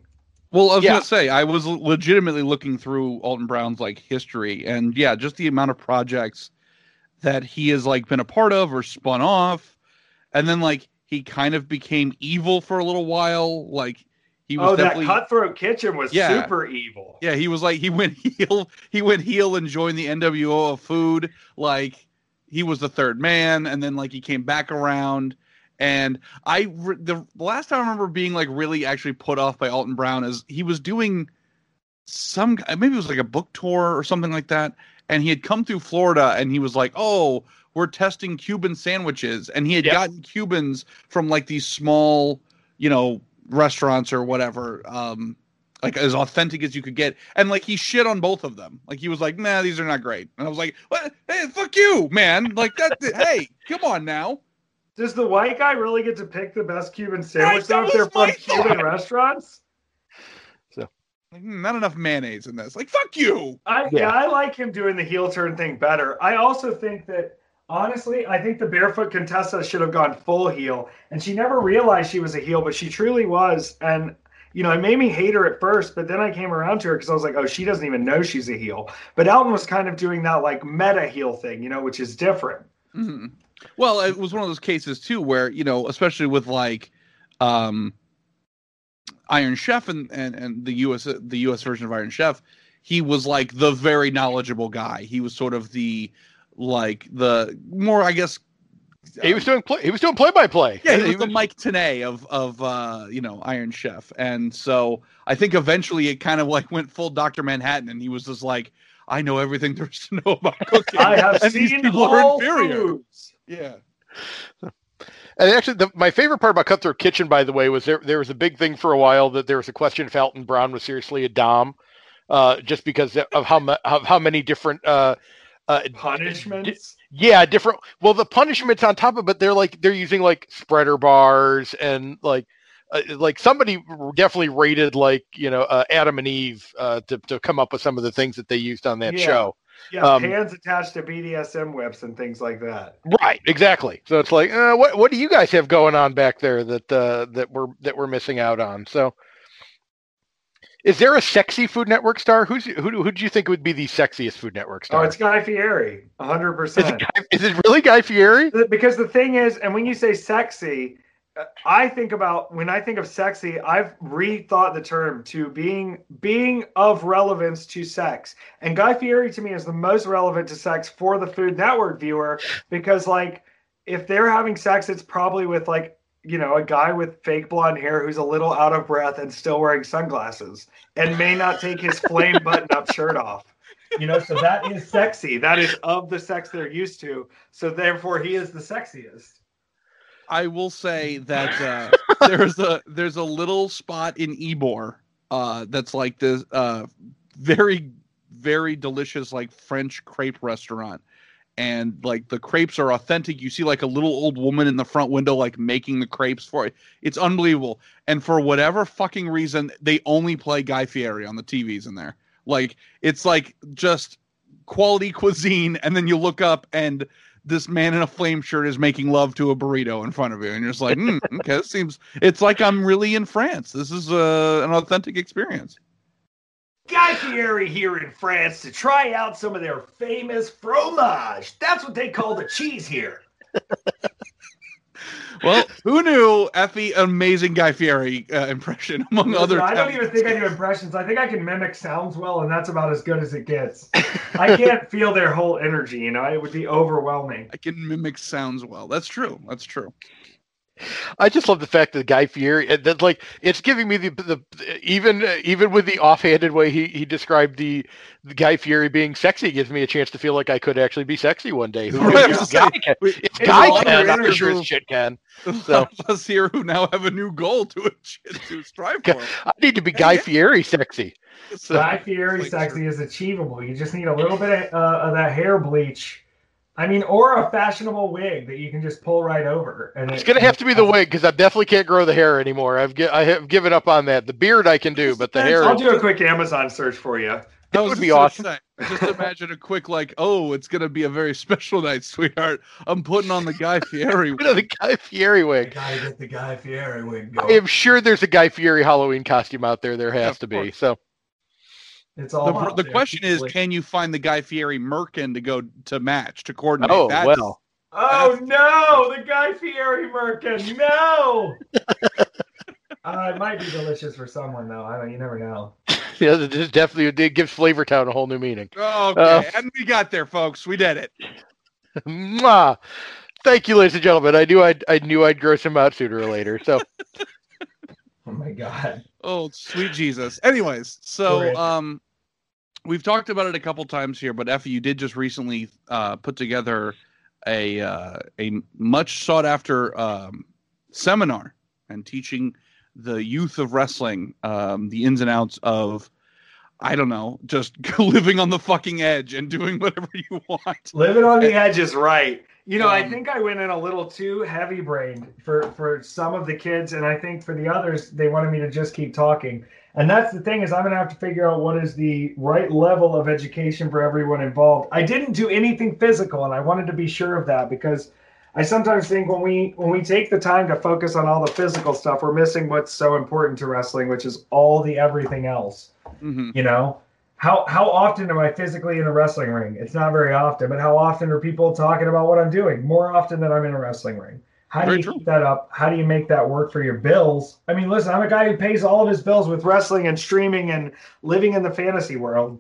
Well, I was yeah. gonna say I was legitimately looking through Alton Brown's like history, and yeah, just the amount of projects that he has like been a part of or spun off, and then like he kind of became evil for a little while. Like he was oh, that cutthroat kitchen was yeah, super evil. Yeah, he was like he went heel. He went heel and joined the NWO of food. Like he was the third man, and then like he came back around. And I the last time I remember being like really actually put off by Alton Brown is he was doing some maybe it was like a book tour or something like that, and he had come through Florida and he was like, oh. We're testing Cuban sandwiches, and he had yep. gotten Cubans from like these small, you know, restaurants or whatever. Um, like as authentic as you could get. And like he shit on both of them. Like he was like, "Nah, these are not great." And I was like, "What? Hey, fuck you, man! Like that. hey, come on now." Does the white guy really get to pick the best Cuban sandwich that though if they're from Cuban thought. restaurants? Like, "Hmm, not enough mayonnaise in this. Like, fuck you. I Yeah. yeah. I like him doing the heel turn thing better. I also think that honestly, I think the barefoot Contessa should have gone full heel, and she never realized she was a heel, but she truly was. And you know, it made me hate her at first, but then I came around to her because I was like, oh, she doesn't even know she's a heel. But Alton was kind of doing that like meta heel thing, you know, which is different. Mhm. Well, it was one of those cases too where you know, especially with like um, Iron Chef and, and and the U.S. the U.S. version of Iron Chef, he was like the very knowledgeable guy. He was sort of the like the more, I guess. He was doing play, he was doing play by play. Yeah, he was the Mike Tenay of of uh, you know Iron Chef, and so I think eventually it kind of like went full Doctor Manhattan, and he was just like, I know everything there is to know about cooking. I have and these seen people are inferior. foods. Yeah. And actually, the, my favorite part about Cutthroat Kitchen, by the way, was there. There was a big thing for a while that there was a question if Alton Brown was seriously a dom, uh, just because of how mu- of how many different uh, uh, Punishments. yeah, different. Well, the punishments on top of it, but they're like they're using like spreader bars and like uh, like somebody definitely rated like you know uh, Adam and Eve uh, to to come up with some of the things that they used on that Yeah. show. Yeah, Um, hands attached to BDSM whips and things like that. Right, exactly. So it's like, uh, what what do you guys have going on back there that uh, that we're that we're missing out on? So, is there a sexy Food Network star? Who's who? do- Who do you think would be the sexiest Food Network star? Oh, it's Guy Fieri, hundred percent. Is it really Guy Fieri? Because the thing is, and when you say sexy, I think about when I think of sexy, I've rethought the term to being being of relevance to sex. And Guy Fieri to me is the most relevant to sex for the Food Network viewer because like if they're having sex, it's probably with like you know a guy with fake blonde hair who's a little out of breath and still wearing sunglasses and may not take his flame button up shirt off. You know, so that is sexy. That is of the sex they're used to. So therefore, he is the sexiest. I will say that uh, there's a there's a little spot in Ybor uh, that's like this uh, very very delicious like French crepe restaurant, and like the crepes are authentic. You see like a little old woman in the front window like making the crepes for it. It's unbelievable. And for whatever fucking reason, they only play Guy Fieri on the TVs in there. Like it's like just quality cuisine, and then you look up and this man in a flame shirt is making love to a burrito in front of you, and you're just like, hmm, okay, this seems. It's like I'm really in France. This is uh, an authentic experience. Guy Fieri here in France to try out some of their famous fromage. That's what they call the cheese here. Well, who knew Effy amazing Guy Fieri uh, impression among other. I don't even think I do impressions. I think I can mimic sounds well, and that's about as good as it gets. I can't feel their whole energy. You know, it would be overwhelming. I can mimic sounds well. That's true. That's true. I just love the fact that Guy Fieri uh, that like it's giving me the the even uh, even with the offhanded way he, he described the, the Guy Fieri being sexy gives me a chance to feel like I could actually be sexy one day. Who Right, knows? Guy saying, can. we- If Hey, Guy well, can, under I'm sure interview- as shit can. So us here who now have a new goal to achieve, to strive for. I need to be Yeah, Guy yeah. Fieri sexy. So Guy Fieri Like, sexy is achievable. You just need a little bit of, uh, of that hair bleach. I mean, or a fashionable wig that you can just pull right over. And it's it- gonna have to be the wig because I definitely can't grow the hair anymore. I've gi- I have given up on that. The beard I can do, but the hair. I'll do a quick Amazon search for you. That would be awesome. gonna Just imagine a quick like, oh, it's gonna be a very special night, sweetheart. I'm putting on the Guy Fieri. You know, the Guy Fieri wig. gotta get the Guy Fieri wig I am sure there's a Guy Fieri Halloween costume out there. There has of to be. course. So It's all The, the there, question is, people. can you find the Guy Fieri Merkin to go to match to coordinate? oh That's- well. Oh no, the Guy Fieri Merkin. No. uh, it might be delicious for someone though. I don't. You never know. Yeah, it just definitely it gives Flavor Town a whole new meaning. Oh, okay, Uh, and we got there, folks. We did it. Mwah. Thank you, ladies and gentlemen. I knew I'd I knew I'd gross him out sooner or later. So Oh my god. Oh, sweet Jesus. Anyways, so um, we've talked about it a couple times here, but Effy, you did just recently uh, put together a uh, a much sought after um, seminar and teaching the youth of wrestling, um, the ins and outs of I don't know, just living on the fucking edge and doing whatever you want. Living on the edge is right. You know, I Um, think I went in a little too heavy brained for for some of the kids, and I think for the others, they wanted me to just keep talking. And that's the thing is, I'm gonna have to figure out what is the right level of education for everyone involved. I didn't do anything physical, and I wanted to be sure of that because I sometimes think when we when we take the time to focus on all the physical stuff, we're missing what's so important to wrestling, which is all the everything else. hmm You know, how how often am I physically in a wrestling ring? It's not very often, but how often are people talking about what I'm doing? More often than I'm in a wrestling ring. How do Very you true. keep that up? How do you make that work for your bills? I mean, listen, I'm a guy who pays all of his bills with wrestling and streaming and living in the fantasy world.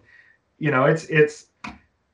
You know, it's it's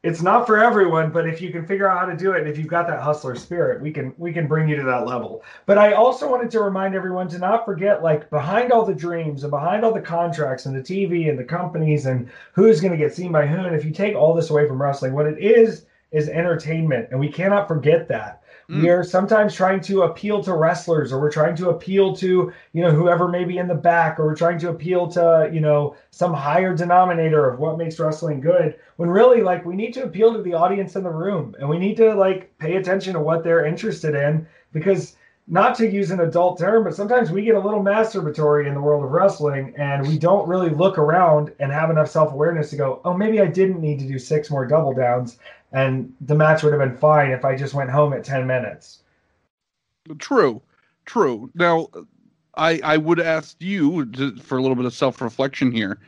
it's not for everyone, but if you can figure out how to do it, and if you've got that hustler spirit, we can we can bring you to that level. But I also wanted to remind everyone to not forget, like behind all the dreams and behind all the contracts and the TV and the companies and who's going to get seen by who, and if you take all this away from wrestling, what it is is entertainment, and we cannot forget that. Mm. We are sometimes trying to appeal to wrestlers, or we're trying to appeal to you know whoever may be in the back, or we're trying to appeal to you know some higher denominator of what makes wrestling good. When really, like, we need to appeal to the audience in the room, and we need to like pay attention to what they're interested in, because not to use an adult term, but sometimes we get a little masturbatory in the world of wrestling, and we don't really look around and have enough self awareness to go, oh, maybe I didn't need to do six more double downs, and the match would have been fine if I just went home at ten minutes. True, true. Now, I I would ask you to, for a little bit of self reflection here.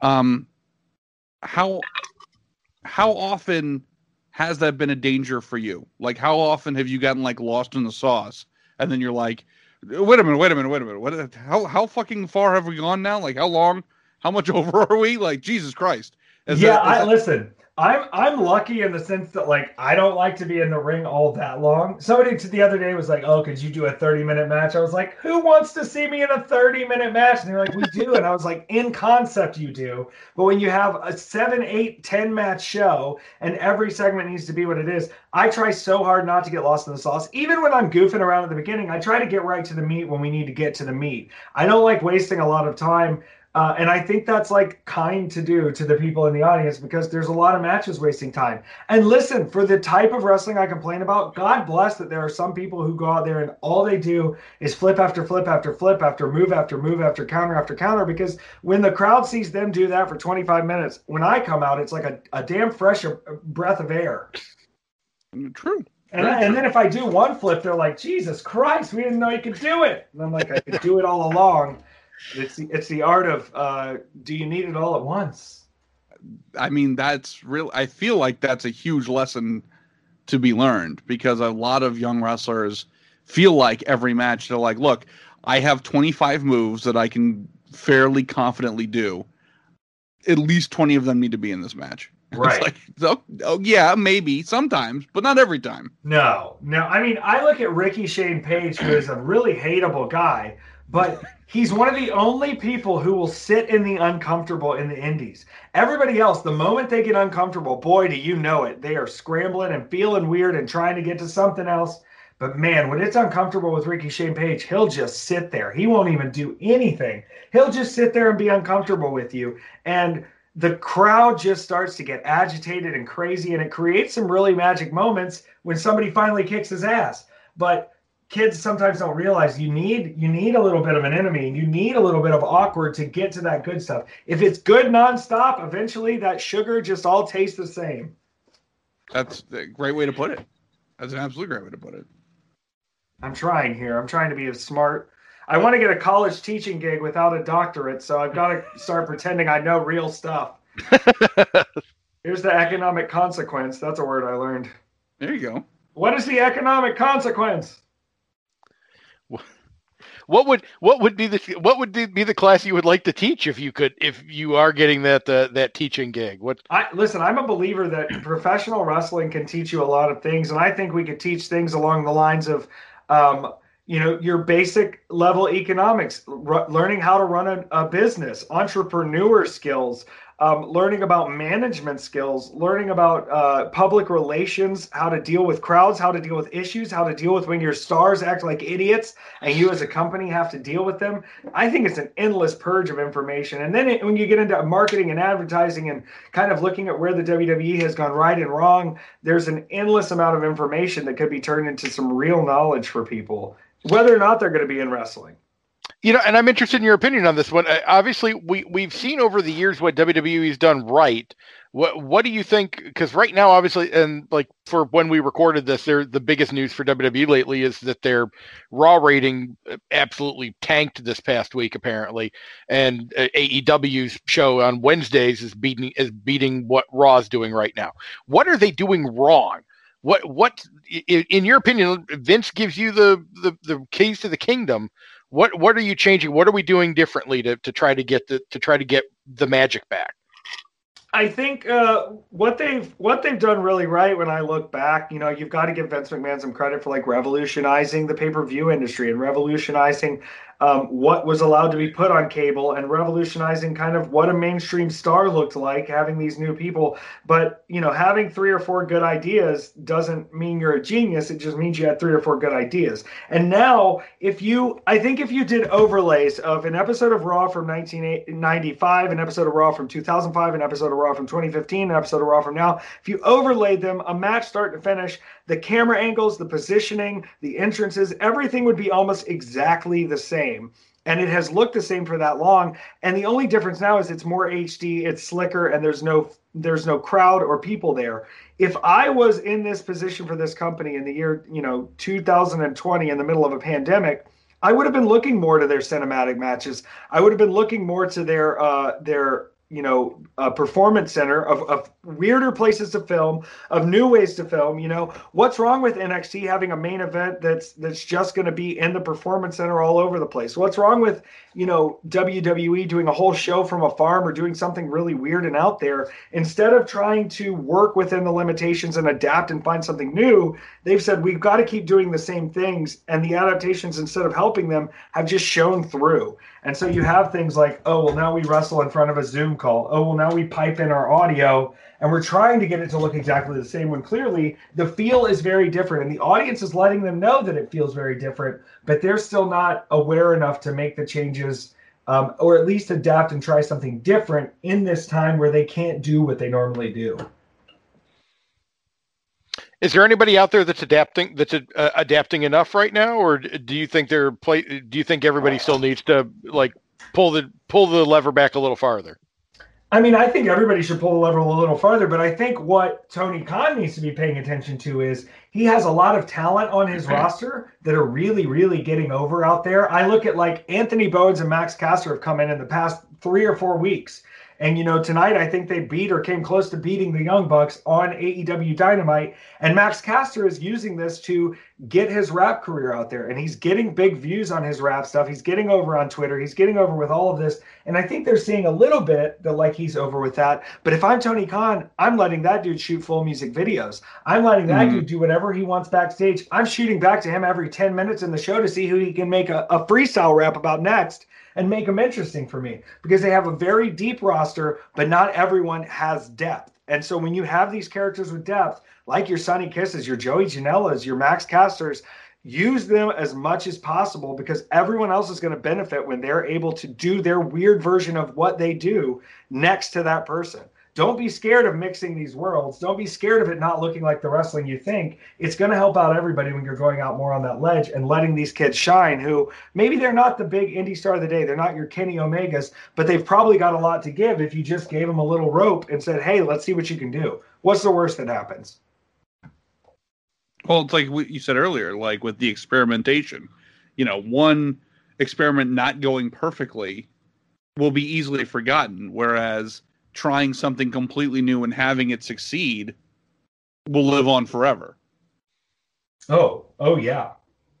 Um, how how often has that been a danger for you? Like, how often have you gotten like lost in the sauce, and then you're like, wait a minute, wait a minute, wait a minute, what? How how fucking far have we gone now? Like, how long? How much over are we? Like, Jesus Christ! Is yeah, that- I that- listen. I'm I'm lucky in the sense that like I don't like to be in the ring all that long. Somebody the other day was like, "Oh, could you do a 30 minute match?" I was like, "Who wants to see me in a 30 minute match?" And they're like, "We do," and I was like, "In concept, you do." But when you have a seven, eight, 10 match show and every segment needs to be what it is, I try so hard not to get lost in the sauce. Even when I'm goofing around at the beginning, I try to get right to the meat when we need to get to the meat. I don't like wasting a lot of time. Uh, and I think that's like kind to do to the people in the audience because there's a lot of matches wasting time. And listen, for the type of wrestling I complain about, God bless that there are some people who go out there and all they do is flip after flip after flip after move after move after counter after counter. Because when the crowd sees them do that for 25 minutes, when I come out, it's like a, a damn fresh breath of air. true. And, Very and then if I do one flip, they're like, Jesus Christ, we didn't know you could do it. And I'm like, I could do it all along. It's the, it's the art of uh, do you need it all at once? I mean, that's real. I feel like that's a huge lesson to be learned because a lot of young wrestlers feel like every match they're like, look, I have 25 moves that I can fairly confidently do. At least 20 of them need to be in this match. Right. It's like, oh, oh, yeah, maybe sometimes, but not every time. No, no. I mean, I look at Ricky Shane Page, who is a really hateable guy, but he's one of the only people who will sit in the uncomfortable in the indies. Everybody else, the moment they get uncomfortable, boy, do you know it. They are scrambling and feeling weird and trying to get to something else. But man, when it's uncomfortable with Ricky Shane Page, he'll just sit there. He won't even do anything. He'll just sit there and be uncomfortable with you. And the crowd just starts to get agitated and crazy, and it creates some really magic moments when somebody finally kicks his ass. But kids sometimes don't realize you need you need a little bit of an enemy and you need a little bit of awkward to get to that good stuff. If it's good nonstop, eventually that sugar just all tastes the same. That's a great way to put it. That's an absolutely great way to put it. I'm trying here. I'm trying to be as smart. I want to get a college teaching gig without a doctorate, so I've got to start pretending I know real stuff. Here's the economic consequence. That's a word I learned. There you go. What is the economic consequence? What would what would be the what would be the class you would like to teach if you could if you are getting that uh, that teaching gig? What I listen, I'm a believer that professional wrestling can teach you a lot of things, and I think we could teach things along the lines of, um, you know, your basic level economics, r- learning how to run a, a business, entrepreneur skills, um, learning about management skills, learning about uh, public relations, how to deal with crowds, how to deal with issues, how to deal with when your stars act like idiots and you as a company have to deal with them. I think it's an endless purge of information. And then it, when you get into marketing and advertising and kind of looking at where the WWE has gone right and wrong, there's an endless amount of information that could be turned into some real knowledge for people, whether or not they're going to be in wrestling. You know, and I'm interested in your opinion on this one. Uh, obviously, we we've seen over the years what WWE's done right. What what do you think? Because right now, obviously, and like for when we recorded this, they're the biggest news for WWE lately is that their Raw rating uh, absolutely tanked this past week, apparently, and uh, AEW's show on Wednesdays is beating is beating what Raw's doing right now. What are they doing wrong? What what in your opinion? Vince gives you the the, the keys to the kingdom what what are you changing? What are we doing differently to, to try to get the to try to get the magic back? I think uh, what they've what they've done really right. When I look back, you know, you've got to give Vince McMahon some credit for like revolutionizing the pay per view industry and revolutionizing um, what was allowed to be put on cable and revolutionizing kind of what a mainstream star looked like having these new people. But you know having three or four good ideas doesn't mean you're a genius. It just means you had three or four good ideas. And now if you i think if you did overlays of an episode of raw from 1995 an episode of raw from 2005 an episode of raw from 2015 an episode of raw from now if you overlaid them a match start to finish the camera angles, the positioning, the entrances, everything would be almost exactly the same. And it has looked the same for that long. And the only difference now is it's more HD, it's slicker, and there's no there's no crowd or people there. If I was in this position for this company in the year, you know, 2020 in the middle of a pandemic, I would have been looking more to their cinematic matches. I would have been looking more to their uh, their you know a performance center of, of weirder places to film of new ways to film you know? What's wrong with nxt having a main event that's that's just going to be in the performance center all over the place? What's wrong with you know wwe doing a whole show from a farm or doing something really weird and out there? Instead of trying to work within the limitations and adapt and find something new they've said we've got to keep doing the same things and the adaptations instead of helping them have just shown through and so you have things like, oh, well, now we wrestle in front of a Zoom call. Oh, well, now we pipe in our audio and we're trying to get it to look exactly the same when clearly the feel is very different. And the audience is letting them know that it feels very different, but they're still not aware enough to make the changes um, or at least adapt and try something different in this time where they can't do what they normally do. Is there anybody out there that's adapting that's uh, adapting enough right now, or do you think they're play? Do you think everybody still needs to like pull the pull the lever back a little farther? I mean, I think everybody should pull the lever a little farther, but I think what Tony Khan needs to be paying attention to is he has a lot of talent on his roster that are really, really getting over out there. I look at like Anthony Bowens and Max Caster have come in in the past three or four weeks and you know, tonight I think they beat or came close to beating the Young Bucks on AEW Dynamite. And Max Caster is using this to get his rap career out there. And he's getting big views on his rap stuff. He's getting over on Twitter. He's getting over with all of this. And I think they're seeing a little bit that like he's over with that. But if I'm Tony Khan, I'm letting that dude shoot full music videos. I'm letting that mm. dude do whatever he wants backstage. I'm shooting back to him every 10 minutes in the show to see who he can make a, a freestyle rap about next and make them interesting for me because they have a very deep roster, but not everyone has depth. And so when you have these characters with depth, like your Sonny Kisses, your Joey Janela's, your Max Casters, use them as much as possible because everyone else is going to benefit when they're able to do their weird version of what they do next to that person don't be scared of mixing these worlds. Don't be scared of it not looking like the wrestling you think. It's going to help out everybody when you're going out more on that ledge and letting these kids shine who maybe they're not the big indie star of the day. They're not your Kenny Omegas, but they've probably got a lot to give if you just gave them a little rope and said, hey, let's see what you can do. What's the worst that happens? Well, it's like what you said earlier, like with the experimentation. You know, one experiment not going perfectly will be easily forgotten, whereas trying something completely new and having it succeed will live on forever. Oh, oh yeah.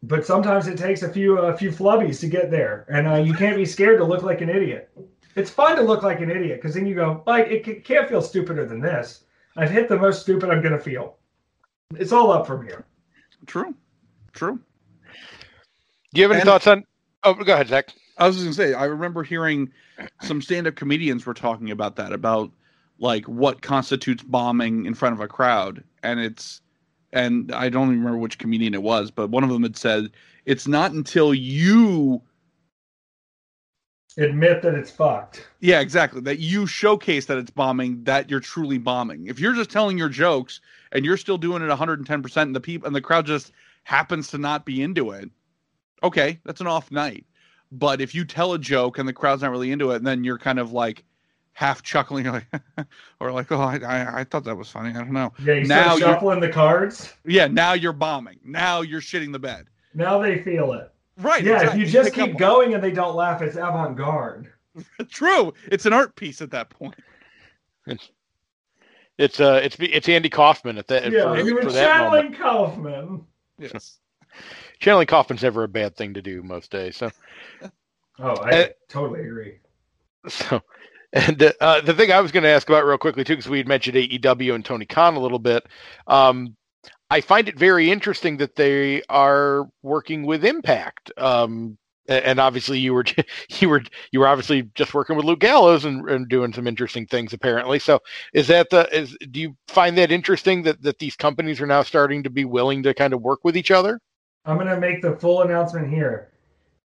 But sometimes it takes a few a few flubbies to get there, and uh, you can't be scared to look like an idiot. It's fun to look like an idiot because then you go like it can't feel stupider than this. I've hit the most stupid I'm gonna feel. It's all up from here. True, true. Do you have any and, thoughts on? Oh, go ahead, Zach. I was gonna say, I remember hearing some stand-up comedians were talking about that, about like what constitutes bombing in front of a crowd, and it's, and I don't even remember which comedian it was, but one of them had said it's not until you Admit that it's fucked. Yeah, exactly. That you showcase that it's bombing, that you're truly bombing. If you're just telling your jokes and you're still doing it 110% and the people and the crowd just happens to not be into it, okay, that's an off night. But if you tell a joke and the crowd's not really into it, and then you're kind of like half chuckling, like, or like, oh, I, I, I, thought that was funny. I don't know. Yeah, you now start shuffling the cards. Yeah, now you're bombing. Now you're shitting the bed. Now they feel it. Right. Yeah, exactly. if you just keep going and they don't laugh, it's avant garde. True. It's an art piece at that point. It's it's uh it's it's Andy Kaufman at that. Yeah, for, you were channeling Kaufman. Yes. Channeling Kaufman's never a bad thing to do most days. So. Oh, I uh, totally agree. So, and uh, the thing I was going to ask about real quickly too, because we had mentioned AEW and Tony Khan a little bit. Um, I find it very interesting that they are working with Impact. Um, and obviously you were you were you were obviously just working with Luke Gallows and, and, doing some interesting things apparently. So is that the is do you find that interesting that that these companies are now starting to be willing to kind of work with each other? I'm going to make the full announcement here.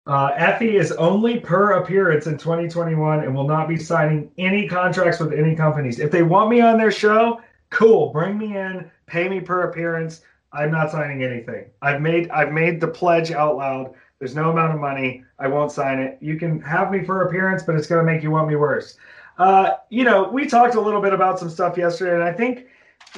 Uh, Effy is only per appearance in 2021 and will not be signing any contracts with any companies. If they want me on their show, cool, bring me in pay me per appearance. I'm not signing anything. I've made I've made the pledge out loud. There's no amount of money. I won't sign it. You can have me for appearance, but it's going to make you want me worse. Uh, you know, we talked a little bit about some stuff yesterday, and I think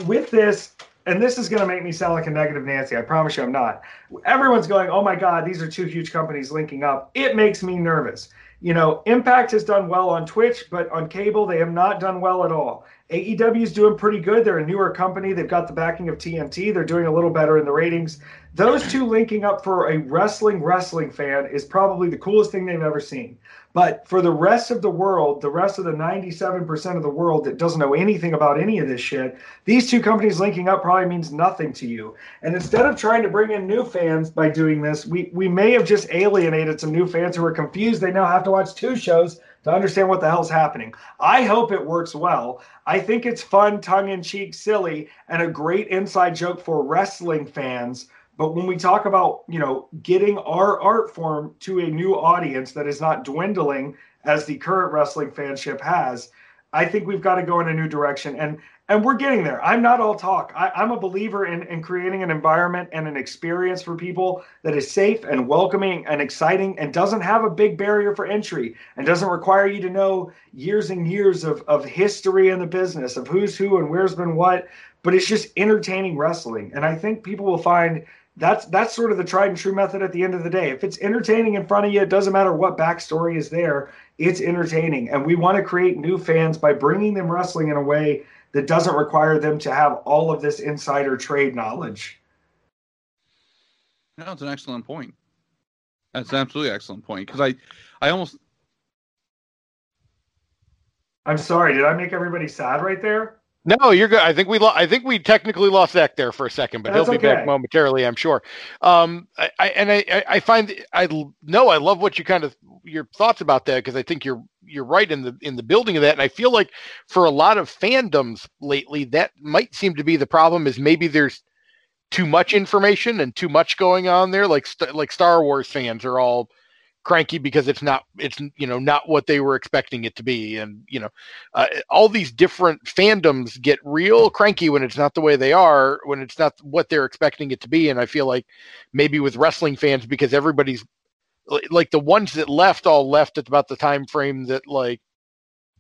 with this, and this is going to make me sound like a negative Nancy. I promise you I'm not. Everyone's going, oh my God, these are two huge companies linking up. It makes me nervous. You know, Impact has done well on Twitch, but on cable, they have not done well at all. AEW is doing pretty good. They're a newer company. They've got the backing of TNT. They're doing a little better in the ratings. Those two linking up for a wrestling wrestling fan is probably the coolest thing they've ever seen. But for the rest of the world, the rest of the 97% of the world that doesn't know anything about any of this shit, these two companies linking up probably means nothing to you. And instead of trying to bring in new fans by doing this, we, we may have just alienated some new fans who are confused. They now have to watch two shows to understand what the hell's happening. I hope it works well. I think it's fun, tongue in cheek, silly, and a great inside joke for wrestling fans. But when we talk about, you know, getting our art form to a new audience that is not dwindling as the current wrestling fanship has, I think we've got to go in a new direction. And and we're getting there. I'm not all talk. I, am a believer in, in creating an environment and an experience for people that is safe and welcoming and exciting and doesn't have a big barrier for entry and doesn't require you to know years and years of, of history in the business of who's who and where's been what, but it's just entertaining wrestling. And I think people will find that's that's sort of the tried and true method at the end of the day. If it's entertaining in front of you, it doesn't matter what backstory is there. It's entertaining, and we want to create new fans by bringing them wrestling in a way that doesn't require them to have all of this insider trade knowledge. No, it's an excellent point. That's an absolutely excellent point because I, I almost. I'm sorry. Did I make everybody sad right there? No, you're good. I think we lo- I think we technically lost Zach there for a second, but That's he'll be okay. back momentarily, I'm sure. Um, I, I and I, I find I know I love what you kind of your thoughts about that because I think you're you're right in the in the building of that, and I feel like for a lot of fandoms lately, that might seem to be the problem. Is maybe there's too much information and too much going on there. Like like Star Wars fans are all cranky because it's not it's you know not what they were expecting it to be. And you know uh, all these different fandoms get real cranky when it's not the way they are when it's not what they're expecting it to be. And i feel like maybe with wrestling fans because everybody's like the ones that left all left at about the time frame that like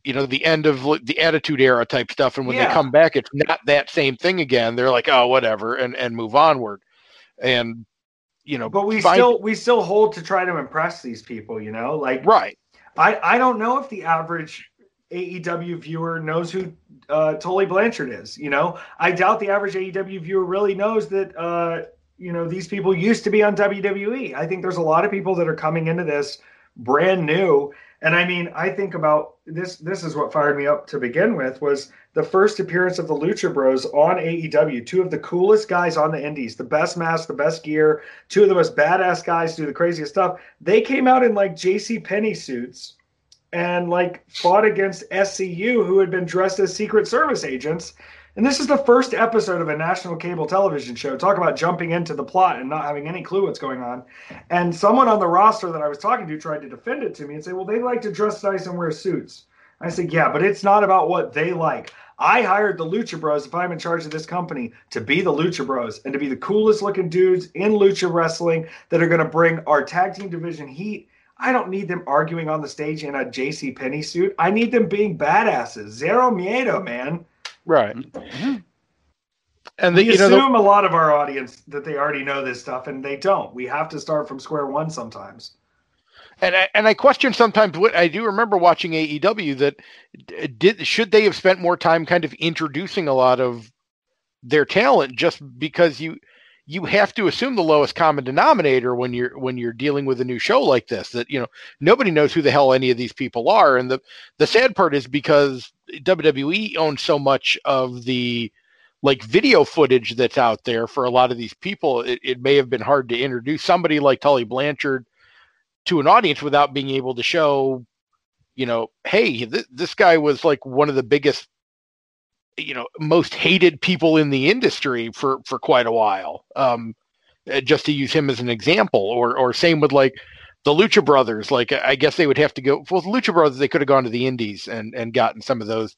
you know the end of the attitude era type stuff. And when yeah. they come back it's not that same thing again. They're like oh whatever and and move onward. And you know but we still we still hold to try to impress these people you know like right. I i don't know if the average aew viewer knows who uh tully blanchard is you know? I doubt the average aew viewer really knows that uh you know these people used to be on wwe i think there's a lot of people that are coming into this brand new. And I mean, I think about this. This is what fired me up to begin with was the first appearance of the Lucha Bros on AEW. Two of the coolest guys on the Indies, the best mask, the best gear, two of the most badass guys do the craziest stuff. They came out in like J.C. Penney suits and like fought against SCU, who had been dressed as Secret Service agents. And this is the first episode of a national cable television show. Talk about jumping into the plot and not having any clue what's going on. And someone on the roster that I was talking to tried to defend it to me and say, well, they like to dress nice and wear suits. I said, yeah, but it's not about what they like. I hired the Lucha Bros, if I'm in charge of this company, to be the Lucha Bros and to be the coolest looking dudes in Lucha Wrestling that are going to bring our tag team division heat. I don't need them arguing on the stage in a JC Penney suit. I need them being badasses. Zero miedo, man. Right. Mm-hmm. And we the, you know, assume the, a lot of our audience that they already know this stuff, and they don't. We have to start from square one sometimes. And I, and I question sometimes what I do remember watching AEW that did should they have spent more time kind of introducing a lot of their talent just because you you have to assume the lowest common denominator when you're when you're dealing with a new show like this that you know nobody knows who the hell any of these people are. And the the sad part is because WWE owns so much of the like video footage that's out there for a lot of these people it, it may have been hard to introduce somebody like Tully Blanchard to an audience without being able to show you know hey th- this guy was like one of the biggest you know most hated people in the industry for for quite a while. Um uh, just to use him as an example or or same with like the lucha brothers. Like i guess they would have to go well the lucha brothers they could have gone to the indies and and gotten some of those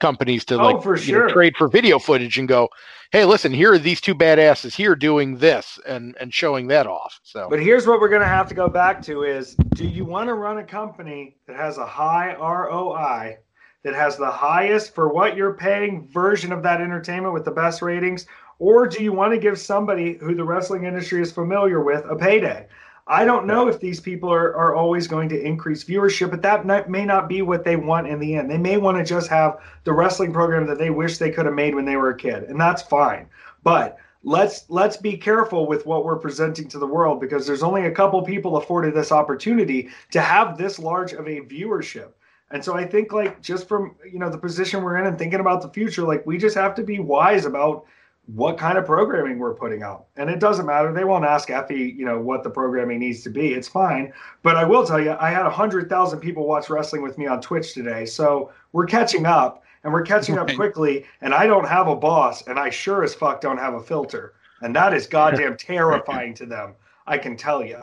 companies to Oh, like for you know, sure. trade for video footage and go hey listen here are these two badasses here doing this and and showing that off so But here's what we're going to have to go back to is do you want to run a company that has a high ROI that has the highest for what you're paying version of that entertainment with the best ratings or do you want to give somebody who the wrestling industry is familiar with a payday? I don't know if these people are, are always going to increase viewership, but that not, may not be what they want in the end. They may want to just have the wrestling program that they wish they could have made when they were a kid, and that's fine. But let's let's be careful with what we're presenting to the world because there's only a couple people afforded this opportunity to have this large of a viewership. And so I think like just from you know the position we're in and thinking about the future, like we just have to be wise about what kind of programming we're putting out. And it doesn't matter. They won't ask Effy, you know, what the programming needs to be. It's fine. But I will tell you, I had 100,000 people watch wrestling with me on Twitch today. So we're catching up and we're catching up quickly. And I don't have a boss. And I sure as fuck don't have a filter. And that is goddamn terrifying to them. I can tell you.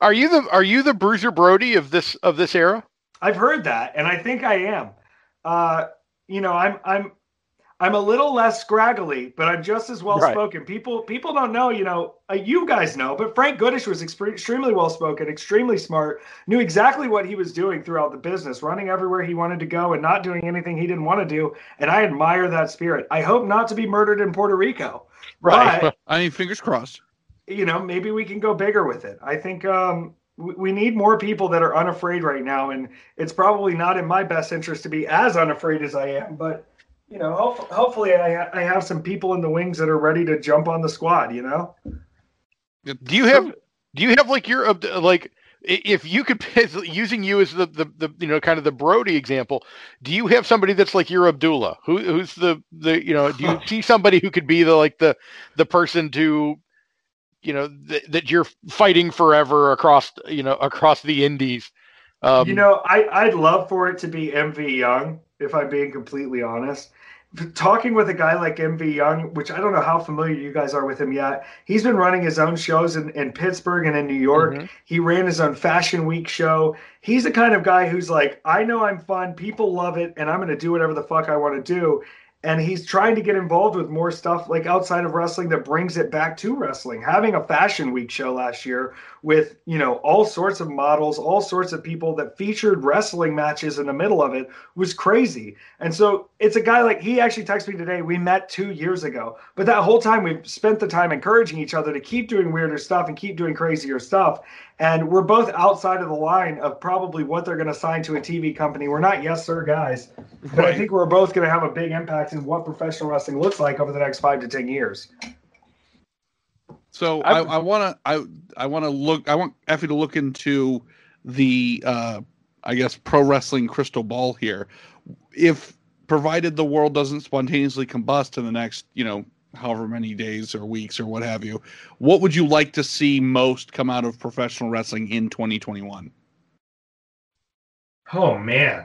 are you the are you the bruiser brody of this of this era I've heard that, and I think I am. Uh, you know, I'm I'm I'm a little less scraggly, but I'm just as well Right. spoken. People people don't know, you know, uh, you guys know, but Frank Goodish was extre- extremely well spoken, extremely smart, knew exactly what he was doing throughout the business, running everywhere he wanted to go and not doing anything he didn't want to do. And I admire that spirit. I hope not to be murdered in Puerto Rico. Right. But I mean, fingers crossed. you know, maybe we can go bigger with it. I think um, we, we need more people that are unafraid right now, and it's probably not in my best interest to be as unafraid as I am. But you know, hope, hopefully, I, ha- I have some people in the wings that are ready to jump on the squad. You know, Do you have do you have like your like if you could using you as the, the the you know kind of the Brody example, do you have somebody that's like your Abdullah? Who who's the the you know do you see somebody who could be the like the the person to you know th- that you're fighting forever across you know across the Indies? Um, you know, I I'd love for it to be MV Young, if I'm being completely honest. Talking with a guy like MV Young, which I don't know how familiar you guys are with him yet. He's been running his own shows in, in Pittsburgh and in New York. Mhm. He ran his own Fashion Week show. He's the kind of guy who's like, I know I'm fun, people love it, and I'm going to do whatever the fuck I want to do. And he's trying to get involved with more stuff like outside of wrestling that brings it back to wrestling. Having a Fashion Week show last year with, you know, all sorts of models, all sorts of people that featured wrestling matches in the middle of it was crazy. And so it's a guy like he actually texted me today. We met two years ago, but that whole time we've spent the time encouraging each other to keep doing weirder stuff and keep doing crazier stuff. And we're both outside of the line of probably what they're going to sign to a TV company. We're not yes sir guys, but I think we're both going to have a big impact in what professional wrestling looks like over the next five to ten years. So I, I've- want to I I want to look I want Effy to look into the uh, I guess pro wrestling crystal ball here. If provided the world doesn't spontaneously combust in the next, you know, however many days or weeks or what have you, what would you like to see most come out of professional wrestling in 2021? Oh man,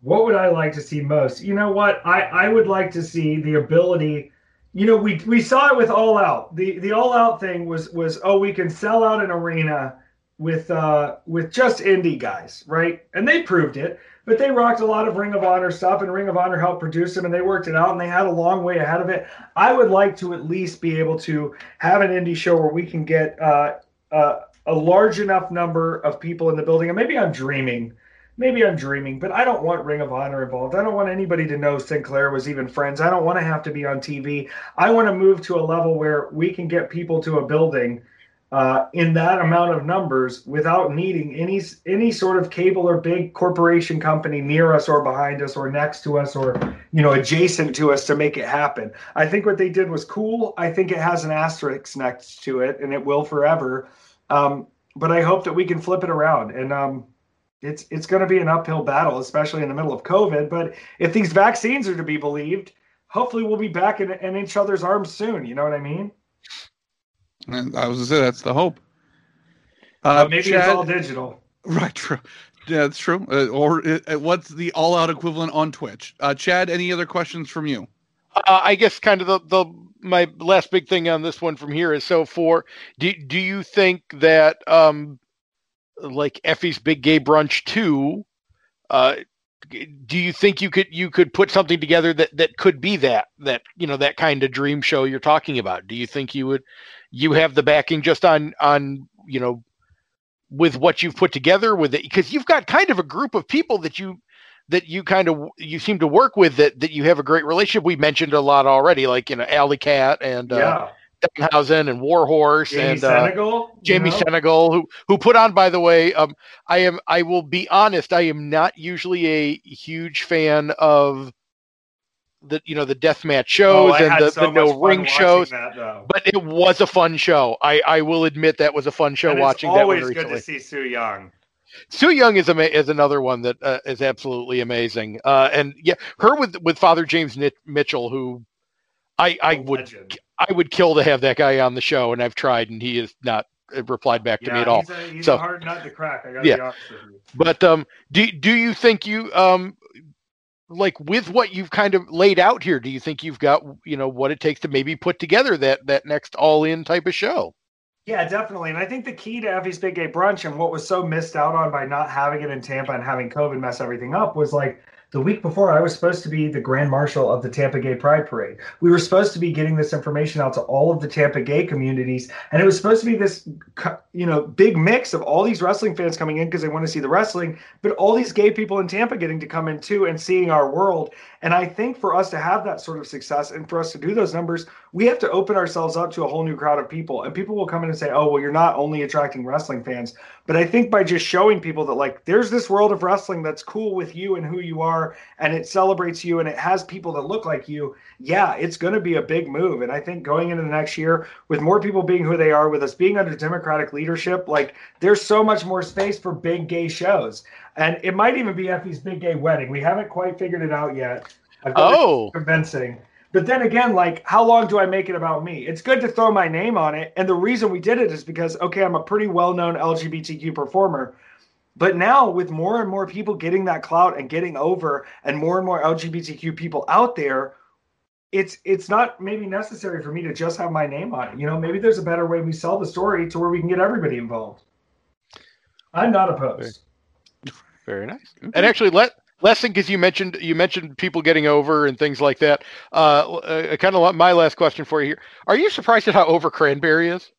what would I like to see most? You know what? I I would like to see the ability. You know, we we saw it with All Out. The the All Out thing was was oh we can sell out an arena with uh with just indie guys, right? And they proved it. But they rocked a lot of Ring of Honor stuff, and Ring of Honor helped produce them, and they worked it out, and they had a long way ahead of it. I would like to at least be able to have an indie show where we can get uh, uh, a large enough number of people in the building, and maybe I'm dreaming maybe I'm dreaming, but I don't want Ring of Honor involved. I don't want anybody to know Sinclair was even friends. I don't want to have to be on TV. I want to move to a level where we can get people to a building uh, in that amount of numbers without needing any any sort of cable or big corporation company near us or behind us or next to us or you know adjacent to us to make it happen. I think what they did was cool. I think it has an asterisk next to it, and it will forever. Um, but I hope that we can flip it around and. Um, it's it's going to be an uphill battle, especially in the middle of COVID. But if these vaccines are to be believed, hopefully we'll be back in, in each other's arms soon. You know what I mean? And I was to say that's the hope. Uh, maybe Chad, it's all digital. Right. True. Yeah, that's true. Uh, or uh, what's the all-out equivalent on Twitch? Uh, Chad, any other questions from you? Uh, I guess kind of the, the my last big thing on this one from here is so for do do you think that um like Effy's Big Gay Brunch two, uh, do you think you could you could put something together that that could be that that you know that kind of dream show you're talking about? Do you think you would you have the backing just on on you know with what you've put together with it because you've got kind of a group of people that you that you kind of you seem to work with that that you have a great relationship. We mentioned a lot already, like you know Allie Katch and uh, yeah. Danhausen and Warhorse Jamie and Senegal, uh, Jamie know? Senegal, who who put on. By the way, um, I am I will be honest. I am not usually a huge fan of the you know the death match shows oh, and the, so the no ring shows. That, but it was a fun show. I I will admit that was a fun show and watching it's that. Always good to see Su Yung. Su Yung is ama- is another one that uh, is absolutely amazing. Uh, and yeah, her with with Father James Mitchell, who I I would legend. I would kill to have that guy on the show, and I've tried, and he has not replied back to yeah, me at all. He's a, he's so, a hard nut to crack. yeah. But um, do do you think you um, like with what you've kind of laid out here? Do you think you've got you know what it takes to maybe put together that that next all in type of show? Yeah, definitely. And I think the key to Effy's Big Gay Brunch and what was so missed out on by not having it in Tampa and having COVID mess everything up was like the week before, I was supposed to be the grand marshal of the Tampa Gay Pride Parade. We were supposed to be getting this information out to all of the Tampa gay communities, and it was supposed to be this, you know, big mix of all these wrestling fans coming in because they want to see the wrestling, but all these gay people in Tampa getting to come in too and seeing our world. And I think for us to have that sort of success and for us to do those numbers, we have to open ourselves up to a whole new crowd of people. And people will come in and say, "Oh, well, you're not only attracting wrestling fans." But I think by just showing people that like there's this world of wrestling that's cool with you and who you are and it celebrates you and it has people that look like you, yeah, it's going to be a big move. And I think going into the next year with more people being who they are with us being under democratic leadership, like there's so much more space for big gay shows. And it might even be Effy's big gay wedding. We haven't quite figured it out yet. oh, convincing. But then again, like, how long do I make it about me? It's good to throw my name on it. And the reason we did it is because, okay, I'm a pretty well known LGBTQ performer. But now, with more and more people getting that clout and getting over, and more and more LGBTQ people out there, it's it's not maybe necessary for me to just have my name on it. You know, maybe there's a better way we sell the story to where we can get everybody involved. I'm not opposed. Very, very nice. And actually, let last thing because you mentioned you mentioned people getting over and things like that. Uh, uh kind of my last question for you here: Are you surprised at how over Cranberry is?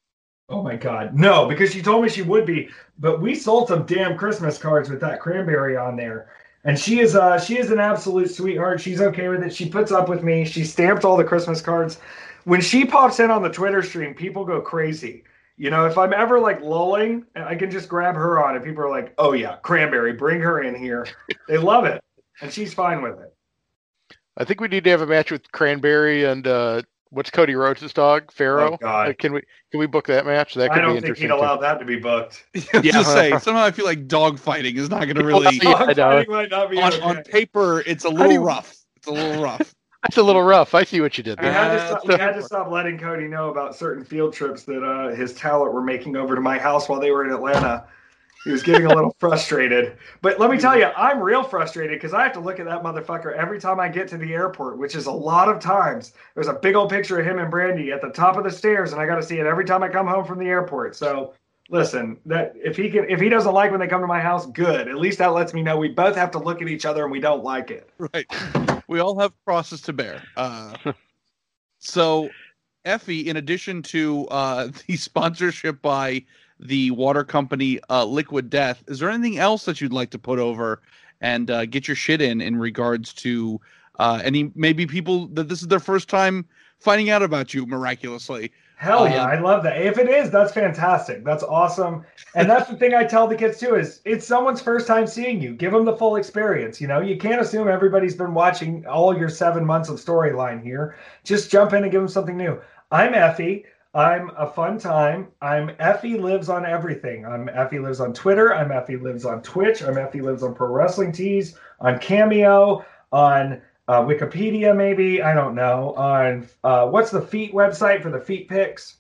Oh my God, no! Because she told me she would be, but we sold some damn Christmas cards with that Cranberry on there, and she is uh she is an absolute sweetheart. She's okay with it. She puts up with me. She stamped all the Christmas cards. When she pops in on the Twitter stream, people go crazy. You know, if I'm ever like lulling, I can just grab her on, and people are like, "Oh yeah, cranberry, bring her in here." They love it, and she's fine with it. I think we need to have a match with Cranberry and uh, what's Cody Rhodes' dog? Pharaoh. Oh, God. Uh, can we can we book that match? That could be interesting. I don't be think interesting. he'd too. allow that to be booked. I Yeah. just say somehow I feel like dog fighting is not going to really. Yeah, I might not be on, okay. on paper, it's a little rough. It's a little rough. That's a little rough. I see what you did We there. had, to stop, we had to stop letting Cody know about certain field trips that uh, his talent were making over to my house while they were in Atlanta. He was getting a little frustrated. But let me tell you, I'm real frustrated because I have to look at that motherfucker every time I get to the airport, which is a lot of times. There's a big old picture of him and Brandi at the top of the stairs, and I got to see it every time I come home from the airport. So listen, that if he can, if he doesn't like when they come to my house, good. At least that lets me know we both have to look at each other and we don't like it. right. We all have crosses to bear. Uh, so, Effy, in addition to uh, the sponsorship by the water company uh, Liquid Death, is there anything else that you'd like to put over and uh, get your shit in in regards to uh, any maybe people that this is their first time finding out about you miraculously? Hell yeah, Um, I love that. If it is, that's fantastic. That's awesome. And that's the thing I tell the kids too is it's someone's first time seeing you. Give them the full experience. You know, you can't assume everybody's been watching all your seven months of storyline here. Just jump in and give them something new. I'm Effy. I'm a fun time. I'm Effy lives on everything. I'm Effy lives on Twitter. I'm Effy lives on Twitch. I'm Effy lives on Pro Wrestling Tees, on Cameo, on uh, Wikipedia, maybe I don't know. On uh, what's the feet website for the feet pics?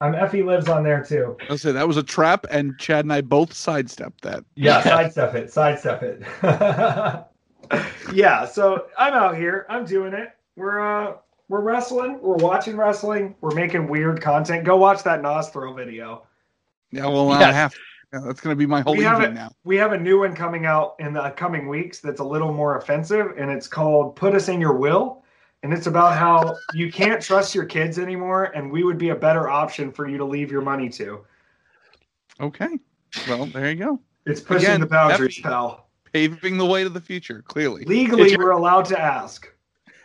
I'm Effy lives on there too. I'll say that was a trap, and Chad and I both sidestepped that. Yeah, sidestep it, sidestep it. yeah, so I'm out here. I'm doing it. We're uh we're wrestling. We're watching wrestling. We're making weird content. Go watch that Nas throw video. Yeah, well, I Yes. have. Yeah, that's going to be my whole We have evening it. now. We have a new one coming out in the coming weeks that's a little more offensive, and it's called "Put Us in Your Will." And it's about how you can't trust your kids anymore, and we would be a better option for you to leave your money to. Okay. Well, there you go. It's pushing Again, the boundaries, pal. Paving the way to the future, clearly. Legally, It's- we're allowed to ask.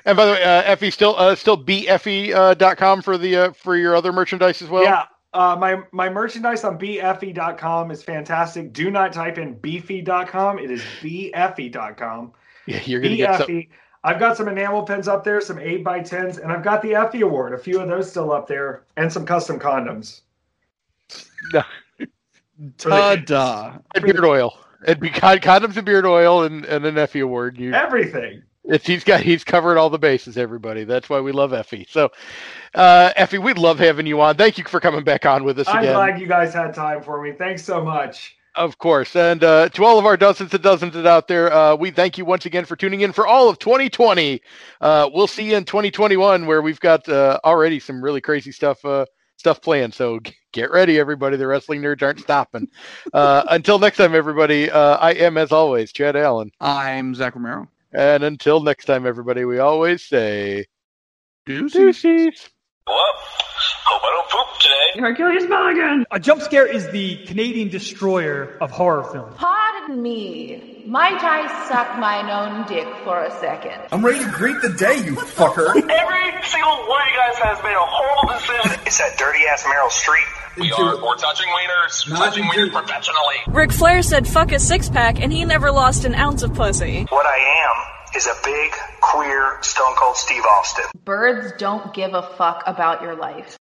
And by the way, uh, Effy still uh, still bfe uh, dot com for the uh, for your other merchandise as well. yeah. Uh, my my merchandise on bfe.com is fantastic. Do not type in beefy.com. It is bfe.com. yeah, you're gonna get some. I've got some enamel pins up there, some 8 by 10s and I've got the Effy Award, a few of those still up there, and some custom condoms. Ta-da. and beard oil. And be- con- condoms and beard oil and, and an Effy award. You, Everything. It's, he's got he's covered all the bases. Everybody, that's why we love Effy. So, uh, Effy, we love having you on. Thank you for coming back on with us I'm again. glad you guys had time for me. Thanks so much. Of course. And uh, to all of our dozens and dozens that out there, uh, we thank you once again for tuning in for all of 2020. Uh, we'll see you in 2021 where we've got uh, already some really crazy stuff uh, stuff planned. So g- get ready, everybody. The wrestling nerds aren't stopping. Uh, until next time, everybody, uh, I am, as always, Chad Allen. I'm Zach Romero. And until next time, everybody, we always say Deuces. deuces. Well, hope I don't poop today. Hercules Mulligan! A jump scare is the Canadian destroyer of horror films. Pardon me. Might I suck mine own dick for a second? I'm ready to greet the day, you fucker. Every single one of you guys has made a horrible decision. It's that dirty ass Meryl Streep. We are. We're touching wieners. Not touching into- wieners professionally. Ric Flair said fuck a six pack and he never lost an ounce of pussy. What I am is a big, queer, stone cold Steve Austin. Birds don't give a fuck about your life.